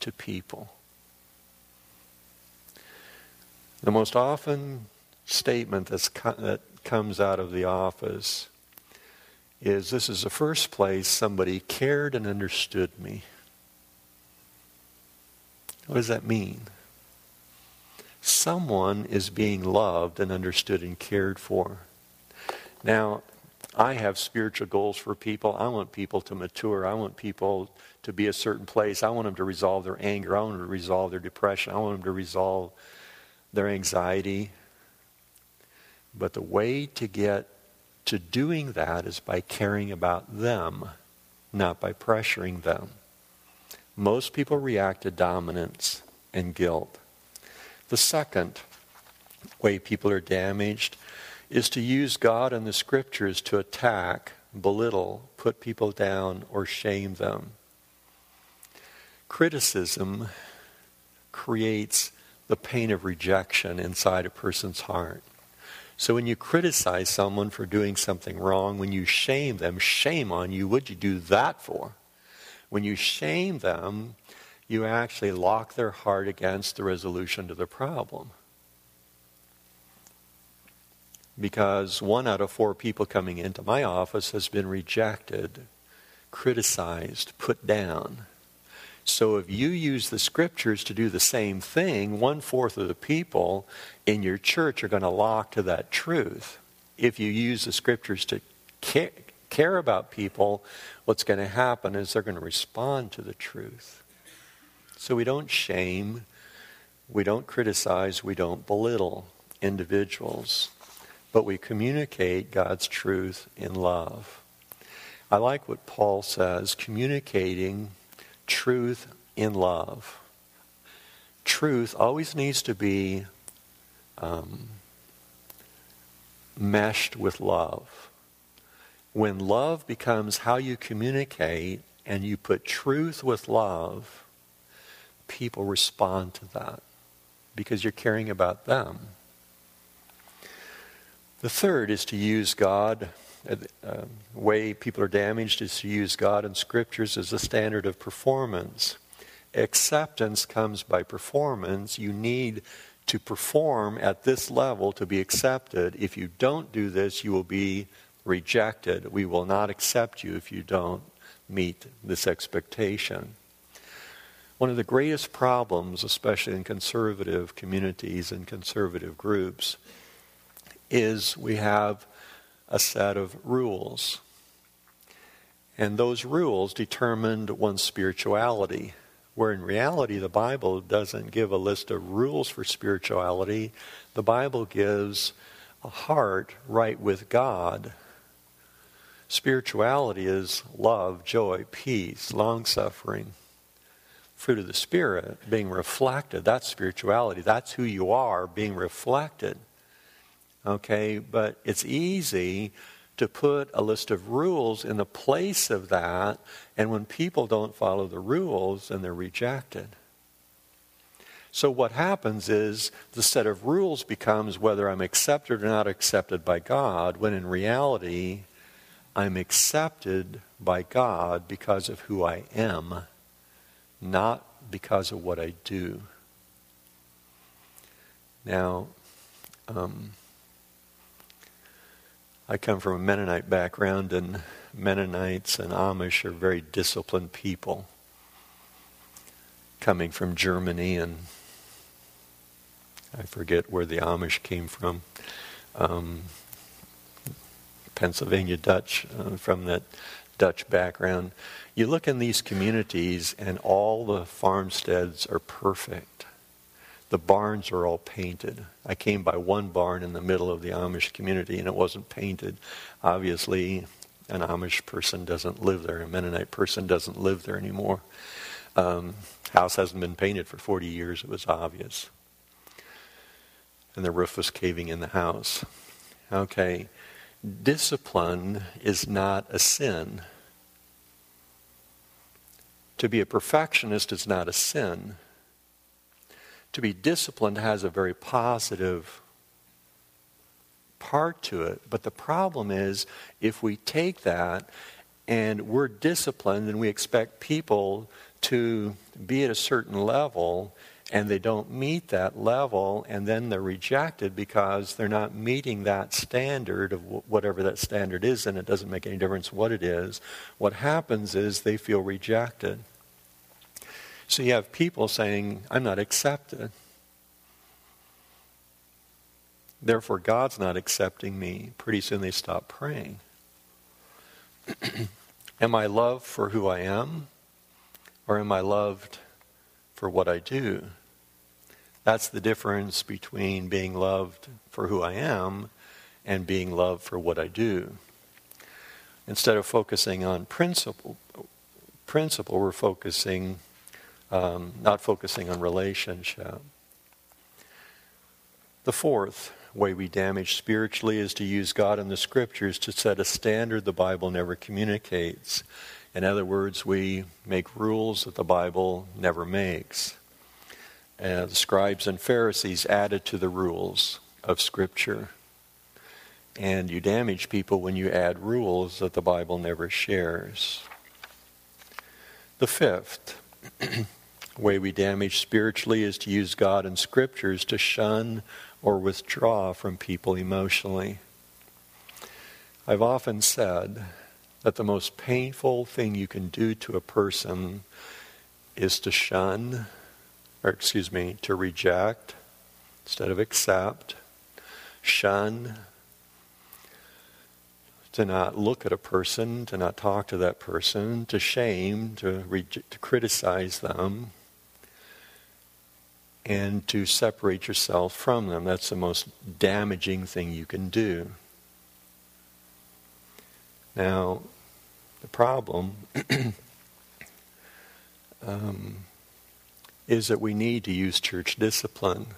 to people. The most often statement co- that comes out of the office is this is the first place somebody cared and understood me. What does that mean? someone is being loved and understood and cared for. Now, I have spiritual goals for people. I want people to mature. I want people to be a certain place. I want them to resolve their anger. I want them to resolve their depression. I want them to resolve their anxiety. But the way to get to doing that is by caring about them, not by pressuring them. Most people react to dominance and guilt. The second way people are damaged is to use God and the scriptures to attack, belittle, put people down, or shame them. Criticism creates the pain of rejection inside a person's heart. So when you criticize someone for doing something wrong, when you shame them, shame on you, what'd you do that for? When you shame them, you actually lock their heart against the resolution to the problem. Because one out of four people coming into my office has been rejected, criticized, put down. So if you use the scriptures to do the same thing, one fourth of the people in your church are going to lock to that truth. If you use the scriptures to care, about people, what's going to happen is they're going to respond to the truth. So we don't shame, we don't criticize, we don't belittle individuals, but we communicate God's truth in love. I like what Paul says communicating truth in love. Truth always needs to be um, meshed with love. When love becomes how you communicate and you put truth with love, people respond to that because you're caring about them. The third is to use God. The uh, way people are damaged is to use God and scriptures as a standard of performance. Acceptance comes by performance. You need to perform at this level to be accepted. If you don't do this, you will be rejected. We will not accept you if you don't meet this expectation. One of the greatest problems, especially in conservative communities and conservative groups, is we have a set of rules. And those rules determined one's spirituality. Where in reality, the Bible doesn't give a list of rules for spirituality. The Bible gives a heart right with God. Spirituality is love, joy, peace, long suffering. Fruit of the Spirit being reflected. That's spirituality. That's who you are being reflected. Okay, but it's easy to put a list of rules in the place of that, and when people don't follow the rules, then they're rejected. So what happens is the set of rules becomes whether I'm accepted or not accepted by God, when in reality, I'm accepted by God because of who I am, not because of what I do. Now, um, I come from a Mennonite background, and Mennonites and Amish are very disciplined people coming from Germany, and I forget where the Amish came from. Um, Pennsylvania Dutch, uh, from that Dutch background. You look in these communities, and all the farmsteads are perfect. The barns are all painted. I came by one barn in the middle of the Amish community and it wasn't painted. Obviously, an Amish person doesn't live there, a Mennonite person doesn't live there anymore. Um, house hasn't been painted for 40 years, it was obvious. And the roof was caving in the house. Okay, discipline is not a sin. To be a perfectionist is not a sin to be disciplined has a very positive part to it. But the problem is if we take that and we're disciplined and we expect people to be at a certain level and they don't meet that level and then they're rejected because they're not meeting that standard of whatever that standard is and it doesn't make any difference what it is what happens is they feel rejected so you have people saying, I'm not accepted. Therefore, God's not accepting me. Pretty soon they stop praying. am I loved for who I am? Or am I loved for what I do? That's the difference between being loved for who I am and being loved for what I do. Instead of focusing on principle, principle we're focusing um, not focusing on relationship. The fourth way we damage spiritually is to use God and the scriptures to set a standard the Bible never communicates. In other words, we make rules that the Bible never makes. And the scribes and Pharisees added to the rules of Scripture. And you damage people when you add rules that the Bible never shares. The fifth way we damage spiritually is to use God and scriptures to shun or withdraw from people emotionally. I've often said that the most painful thing you can do to a person is to shun, or excuse me, to reject instead of accept, shun, to not look at a person, to not talk to that person, to shame, to, re- to criticize them, and to separate yourself from them. That's the most damaging thing you can do. Now, the problem um, is that we need to use church discipline.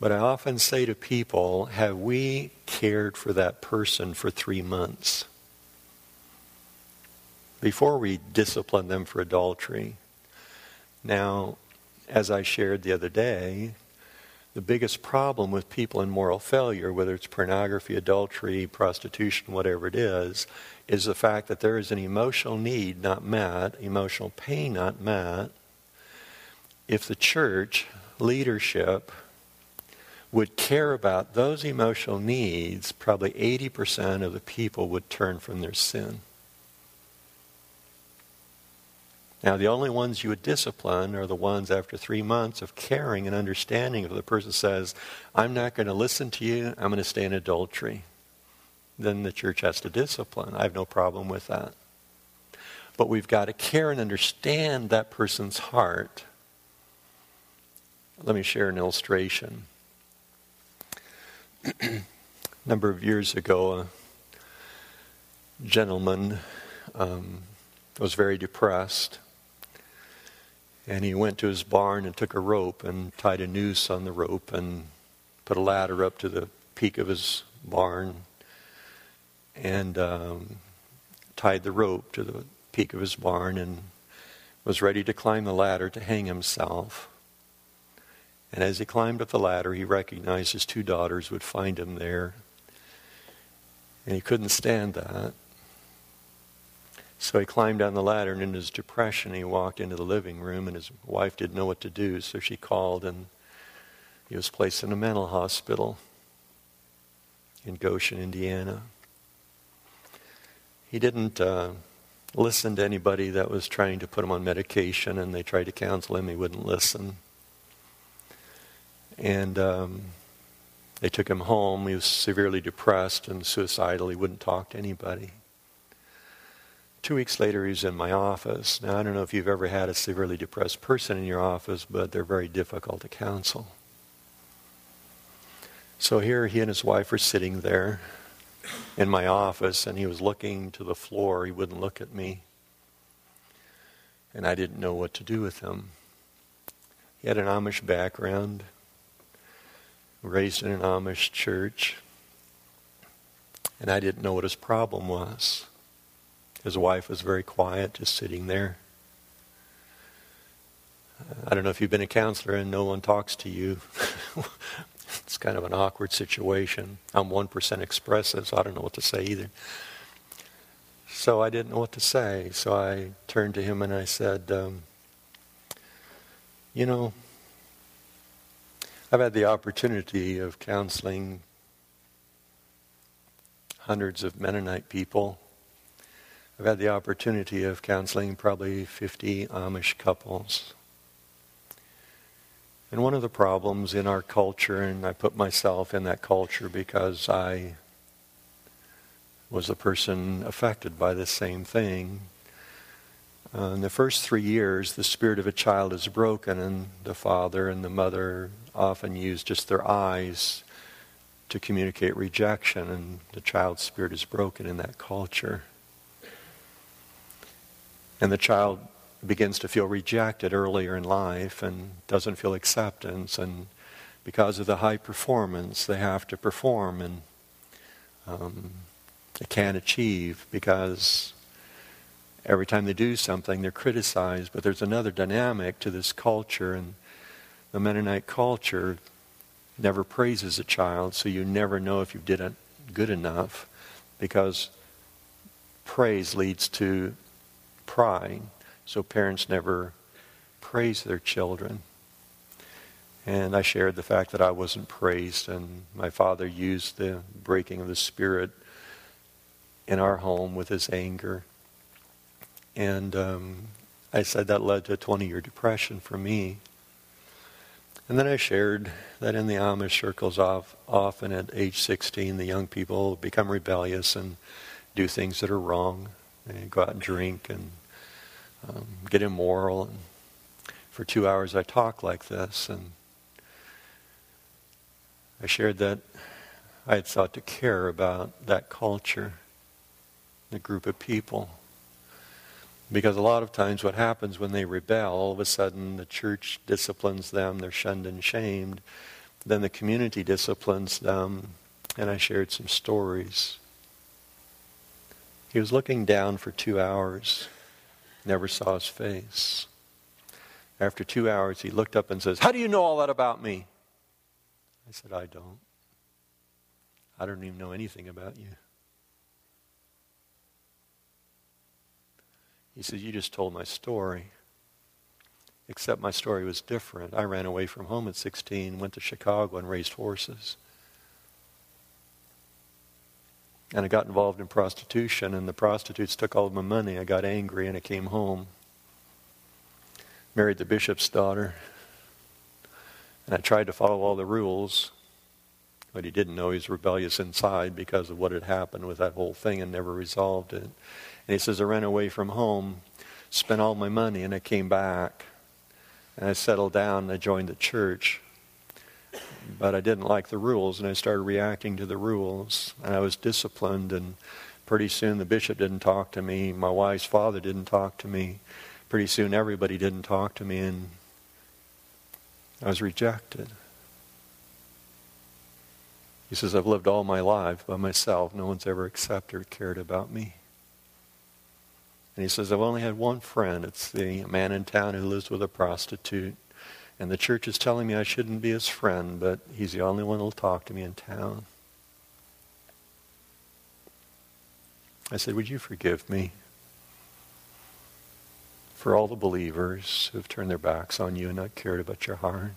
But I often say to people, have we cared for that person for three months? Before we discipline them for adultery. Now, as I shared the other day, the biggest problem with people in moral failure, whether it's pornography, adultery, prostitution, whatever it is, is the fact that there is an emotional need not met, emotional pain not met. If the church leadership would care about those emotional needs, probably 80% of the people would turn from their sin. Now, the only ones you would discipline are the ones after three months of caring and understanding if the person says, I'm not going to listen to you, I'm going to stay in adultery. Then the church has to discipline. I have no problem with that. but we've got to care and understand that person's heart. Let me share an illustration. a number of years ago, a gentleman um, was very depressed. And he went to his barn and took a rope and tied a noose on the rope and put a ladder up to the peak of his barn and um, tied the rope to the peak of his barn and was ready to climb the ladder to hang himself. And as he climbed up the ladder, he recognized his two daughters would find him there. And he couldn't stand that. So he climbed down the ladder, and in his depression, he walked into the living room, and his wife didn't know what to do, so she called, and he was placed in a mental hospital in Goshen, Indiana. He didn't uh, listen to anybody that was trying to put him on medication, and they tried to counsel him. He wouldn't listen. And um, they took him home. He was severely depressed and suicidal. He wouldn't talk to anybody. Two weeks later, he was in my office. Now, I don't know if you've ever had a severely depressed person in your office, but they're very difficult to counsel. So here he and his wife were sitting there in my office, and he was looking to the floor. He wouldn't look at me. And I didn't know what to do with him. He had an Amish background raised in an Amish church, and I didn't know what his problem was. His wife was very quiet, just sitting there. I don't know if you've been a counselor and no one talks to you. it's kind of an awkward situation. I'm 1% expressive, so I don't know what to say either. So I didn't know what to say. So I turned to him and I said, um, You know, I've had the opportunity of counseling hundreds of Mennonite people. I've had the opportunity of counseling probably 50 Amish couples. And one of the problems in our culture, and I put myself in that culture because I was a person affected by the same thing, uh, in the first three years, the spirit of a child is broken, and the father and the mother often use just their eyes to communicate rejection, and the child's spirit is broken in that culture. And the child begins to feel rejected earlier in life and doesn't feel acceptance, and because of the high performance, they have to perform, and um, they can't achieve because every time they do something, they're criticized. But there's another dynamic to this culture, and the Mennonite culture never praises a child, so you never know if you did it good enough because praise leads to pride. So parents never praise their children. And I shared the fact that I wasn't praised, and my father used the breaking of the spirit in our home with his anger and um, I said that led to a 20 year depression for me. And then I shared that in the Amish circles, off, often at age 16, the young people become rebellious and do things that are wrong. They go out and drink and um, get immoral. And for two hours, I talked like this. And I shared that I had sought to care about that culture, the group of people. Because a lot of times what happens when they rebel, all of a sudden the church disciplines them, they're shunned and shamed. Then the community disciplines them, and I shared some stories. He was looking down for two hours, never saw his face. After two hours, he looked up and says, How do you know all that about me? I said, I don't. I don't even know anything about you. He said, You just told my story. Except my story was different. I ran away from home at 16, went to Chicago, and raised horses. And I got involved in prostitution, and the prostitutes took all of my money. I got angry, and I came home. Married the bishop's daughter. And I tried to follow all the rules. But he didn't know he was rebellious inside because of what had happened with that whole thing and never resolved it. And he says, I ran away from home, spent all my money, and I came back. And I settled down and I joined the church. But I didn't like the rules, and I started reacting to the rules. And I was disciplined, and pretty soon the bishop didn't talk to me. My wife's father didn't talk to me. Pretty soon everybody didn't talk to me, and I was rejected. He says, I've lived all my life by myself. No one's ever accepted or cared about me. And he says, I've only had one friend. It's the man in town who lives with a prostitute. And the church is telling me I shouldn't be his friend, but he's the only one who'll talk to me in town. I said, Would you forgive me for all the believers who have turned their backs on you and not cared about your heart?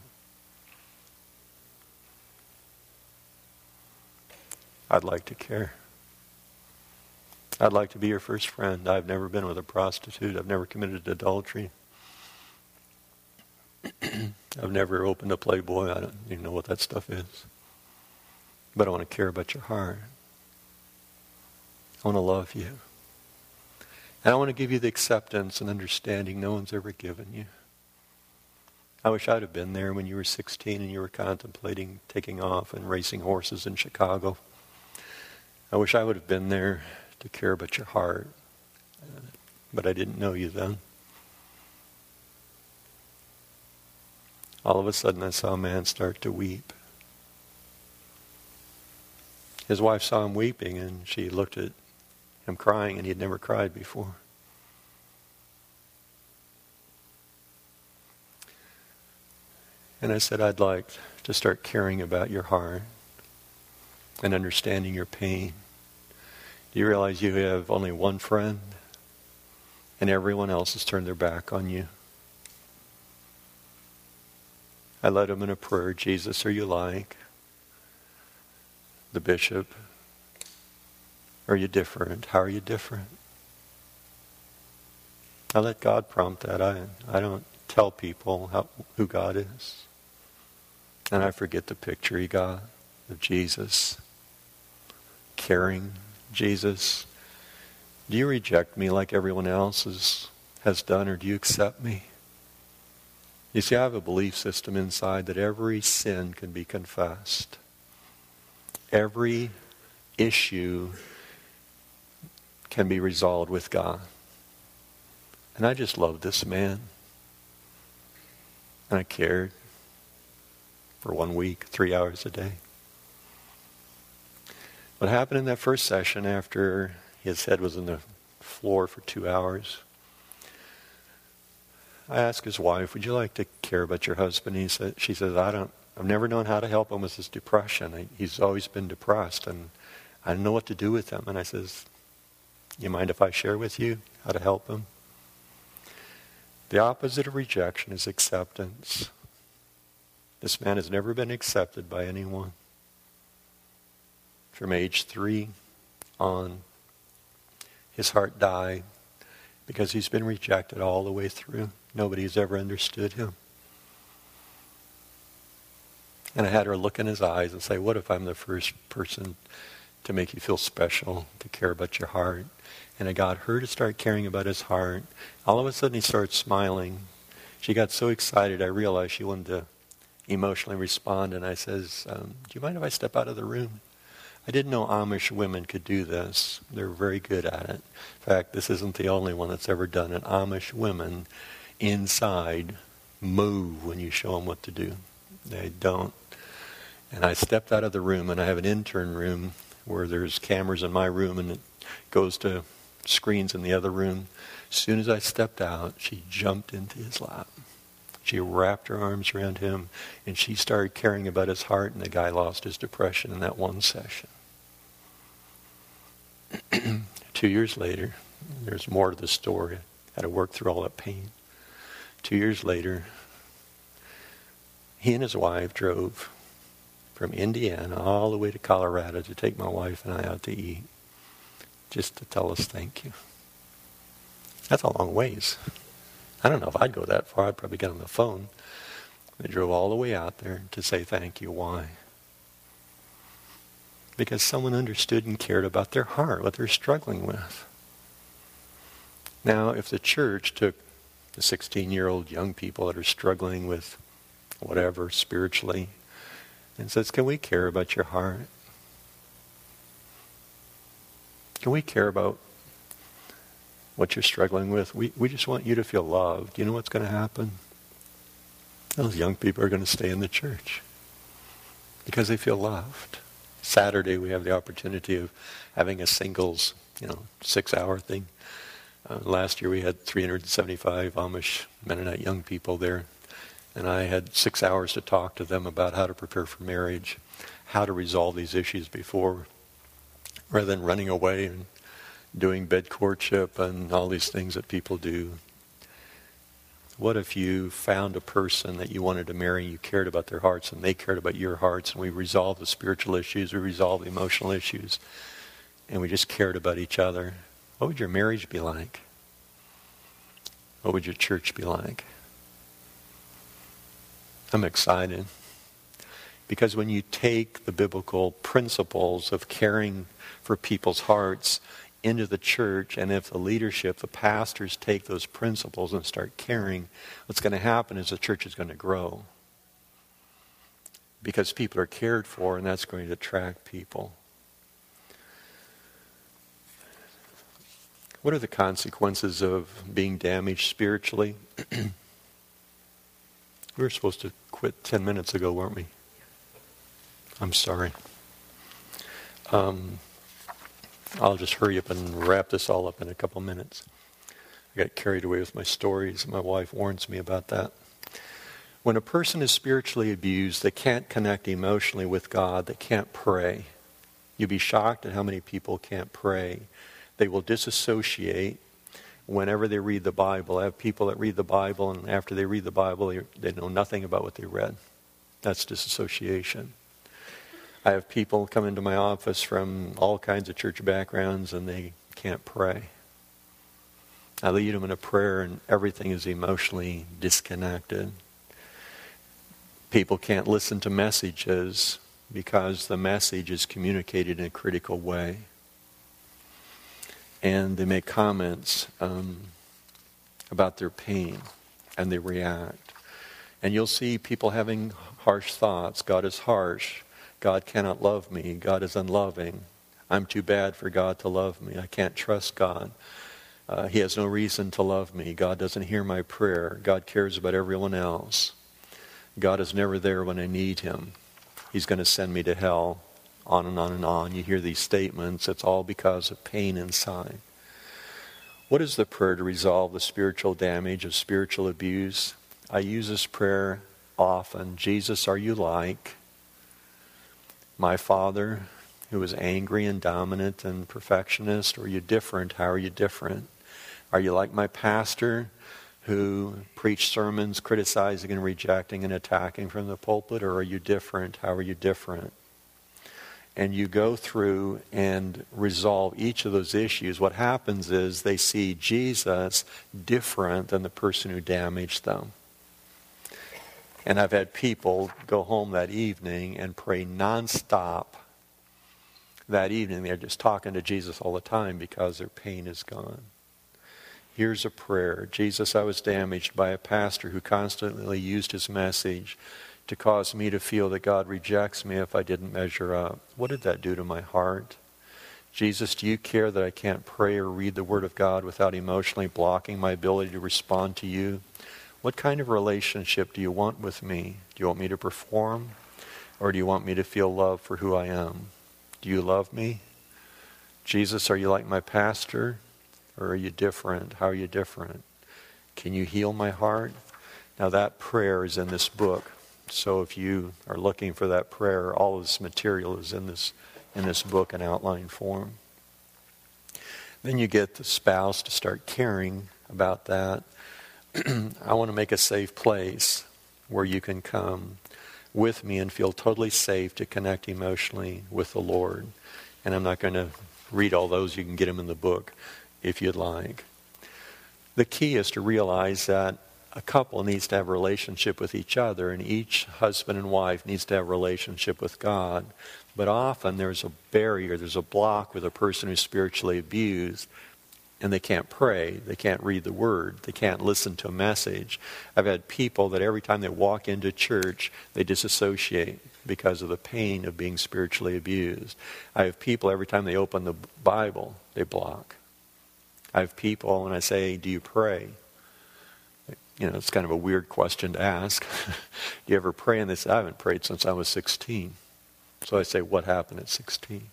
I'd like to care. I'd like to be your first friend. I've never been with a prostitute. I've never committed adultery. I've never opened a Playboy. I don't even know what that stuff is. But I want to care about your heart. I want to love you. And I want to give you the acceptance and understanding no one's ever given you. I wish I'd have been there when you were 16 and you were contemplating taking off and racing horses in Chicago. I wish I would have been there to care about your heart, but I didn't know you then. All of a sudden, I saw a man start to weep. His wife saw him weeping, and she looked at him crying, and he had never cried before. And I said, I'd like to start caring about your heart and understanding your pain. Do you realize you have only one friend and everyone else has turned their back on you? I led him in a prayer Jesus, are you like the bishop? Are you different? How are you different? I let God prompt that. I, I don't tell people how, who God is. And I forget the picture he got of Jesus caring Jesus, do you reject me like everyone else has, has done, or do you accept me? You see, I have a belief system inside that every sin can be confessed. Every issue can be resolved with God. And I just loved this man. And I cared for one week, three hours a day. What happened in that first session after his head was in the floor for two hours? I asked his wife, "Would you like to care about your husband?" He said, "She says I don't. I've never known how to help him with his depression. He's always been depressed, and I don't know what to do with him." And I says, "You mind if I share with you how to help him?" The opposite of rejection is acceptance. This man has never been accepted by anyone from age three on. His heart died because he's been rejected all the way through. Nobody's ever understood him. And I had her look in his eyes and say, What if I'm the first person to make you feel special, to care about your heart? And I got her to start caring about his heart. All of a sudden, he started smiling. She got so excited, I realized she wanted to emotionally respond. And I says, um, Do you mind if I step out of the room? I didn't know Amish women could do this. They're very good at it. In fact, this isn't the only one that's ever done it. Amish women inside move when you show them what to do. They don't. And I stepped out of the room, and I have an intern room where there's cameras in my room, and it goes to screens in the other room. As soon as I stepped out, she jumped into his lap. She wrapped her arms around him, and she started caring about his heart, and the guy lost his depression in that one session. Two years later, there's more to the story. Had to work through all that pain. Two years later, he and his wife drove from Indiana all the way to Colorado to take my wife and I out to eat, just to tell us thank you. That's a long ways. I don't know if I'd go that far. I'd probably get on the phone. They drove all the way out there to say thank you. Why? Because someone understood and cared about their heart, what they're struggling with. Now, if the church took the 16 year old young people that are struggling with whatever spiritually and says, Can we care about your heart? Can we care about what you're struggling with? We, we just want you to feel loved. You know what's going to happen? Those young people are going to stay in the church because they feel loved. Saturday we have the opportunity of having a singles, you know, six-hour thing. Uh, last year we had 375 Amish Mennonite young people there, and I had six hours to talk to them about how to prepare for marriage, how to resolve these issues before, rather than running away and doing bed courtship and all these things that people do. What if you found a person that you wanted to marry and you cared about their hearts and they cared about your hearts and we resolved the spiritual issues, we resolved the emotional issues, and we just cared about each other? What would your marriage be like? What would your church be like? I'm excited. Because when you take the biblical principles of caring for people's hearts into the church, and if the leadership, the pastors, take those principles and start caring, what's going to happen is the church is going to grow. Because people are cared for, and that's going to attract people. What are the consequences of being damaged spiritually? we were supposed to quit 10 minutes ago, weren't we? I'm sorry. Um, I'll just hurry up and wrap this all up in a couple minutes. I got carried away with my stories. My wife warns me about that. When a person is spiritually abused, they can't connect emotionally with God, they can't pray. You'd be shocked at how many people can't pray. They will disassociate whenever they read the Bible. I have people that read the Bible, and after they read the Bible, they know nothing about what they read. That's disassociation. I have people come into my office from all kinds of church backgrounds and they can't pray. I lead them in a prayer and everything is emotionally disconnected. People can't listen to messages because the message is communicated in a critical way. And they make comments um, about their pain and they react. And you'll see people having harsh thoughts. God is harsh. God cannot love me. God is unloving. I'm too bad for God to love me. I can't trust God. Uh, he has no reason to love me. God doesn't hear my prayer. God cares about everyone else. God is never there when I need him. He's going to send me to hell. On and on and on. You hear these statements. It's all because of pain inside. What is the prayer to resolve the spiritual damage of spiritual abuse? I use this prayer often. Jesus, are you like? My father who was angry and dominant and perfectionist? Or are you different? How are you different? Are you like my pastor who preached sermons criticizing and rejecting and attacking from the pulpit? Or are you different? How are you different? And you go through and resolve each of those issues. What happens is they see Jesus different than the person who damaged them. And I've had people go home that evening and pray nonstop that evening. They're just talking to Jesus all the time because their pain is gone. Here's a prayer Jesus, I was damaged by a pastor who constantly used his message to cause me to feel that God rejects me if I didn't measure up. What did that do to my heart? Jesus, do you care that I can't pray or read the Word of God without emotionally blocking my ability to respond to you? What kind of relationship do you want with me? Do you want me to perform? Or do you want me to feel love for who I am? Do you love me? Jesus, are you like my pastor? Or are you different? How are you different? Can you heal my heart? Now, that prayer is in this book. So if you are looking for that prayer, all of this material is in this, in this book in outline form. Then you get the spouse to start caring about that. I want to make a safe place where you can come with me and feel totally safe to connect emotionally with the Lord. And I'm not going to read all those. You can get them in the book if you'd like. The key is to realize that a couple needs to have a relationship with each other, and each husband and wife needs to have a relationship with God. But often there's a barrier, there's a block with a person who's spiritually abused and they can't pray, they can't read the word, they can't listen to a message. I've had people that every time they walk into church, they disassociate because of the pain of being spiritually abused. I have people every time they open the Bible, they block. I have people, and I say, Do you pray? You know, it's kind of a weird question to ask. Do you ever pray? And they say, I haven't prayed since I was 16. So I say, What happened at 16?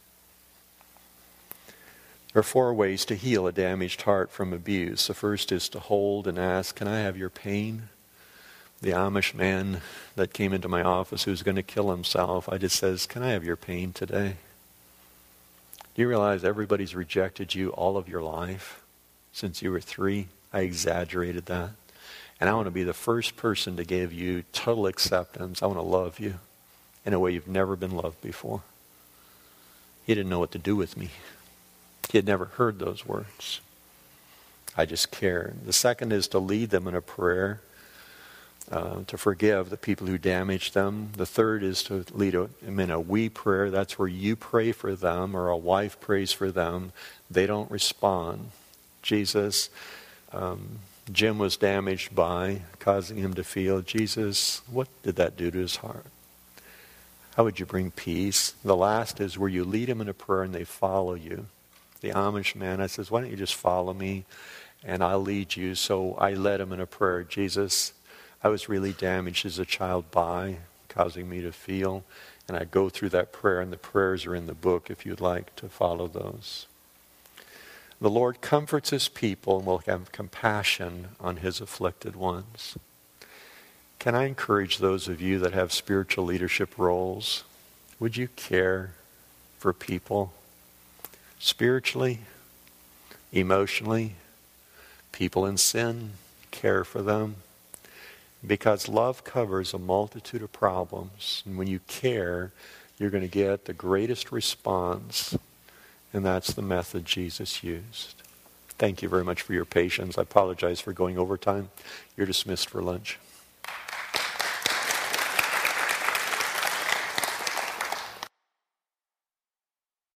There are four ways to heal a damaged heart from abuse. The first is to hold and ask, Can I have your pain? The Amish man that came into my office who's going to kill himself, I just says, Can I have your pain today? Do you realize everybody's rejected you all of your life since you were three? I exaggerated that. And I want to be the first person to give you total acceptance. I want to love you in a way you've never been loved before. He didn't know what to do with me. He had never heard those words. I just care. The second is to lead them in a prayer, uh, to forgive the people who damaged them. The third is to lead them in a we prayer. That's where you pray for them or a wife prays for them. They don't respond. Jesus, um, Jim was damaged by, causing him to feel, Jesus, what did that do to his heart? How would you bring peace? The last is where you lead him in a prayer and they follow you. The Amish man, I says, why don't you just follow me and I'll lead you. So I led him in a prayer. Jesus, I was really damaged as a child by, causing me to feel. And I go through that prayer, and the prayers are in the book if you'd like to follow those. The Lord comforts his people and will have compassion on his afflicted ones. Can I encourage those of you that have spiritual leadership roles? Would you care for people spiritually, emotionally, people in sin? Care for them? Because love covers a multitude of problems. And when you care, you're going to get the greatest response and that's the method Jesus used. Thank you very much for your patience. I apologize for going over time. You're dismissed for lunch.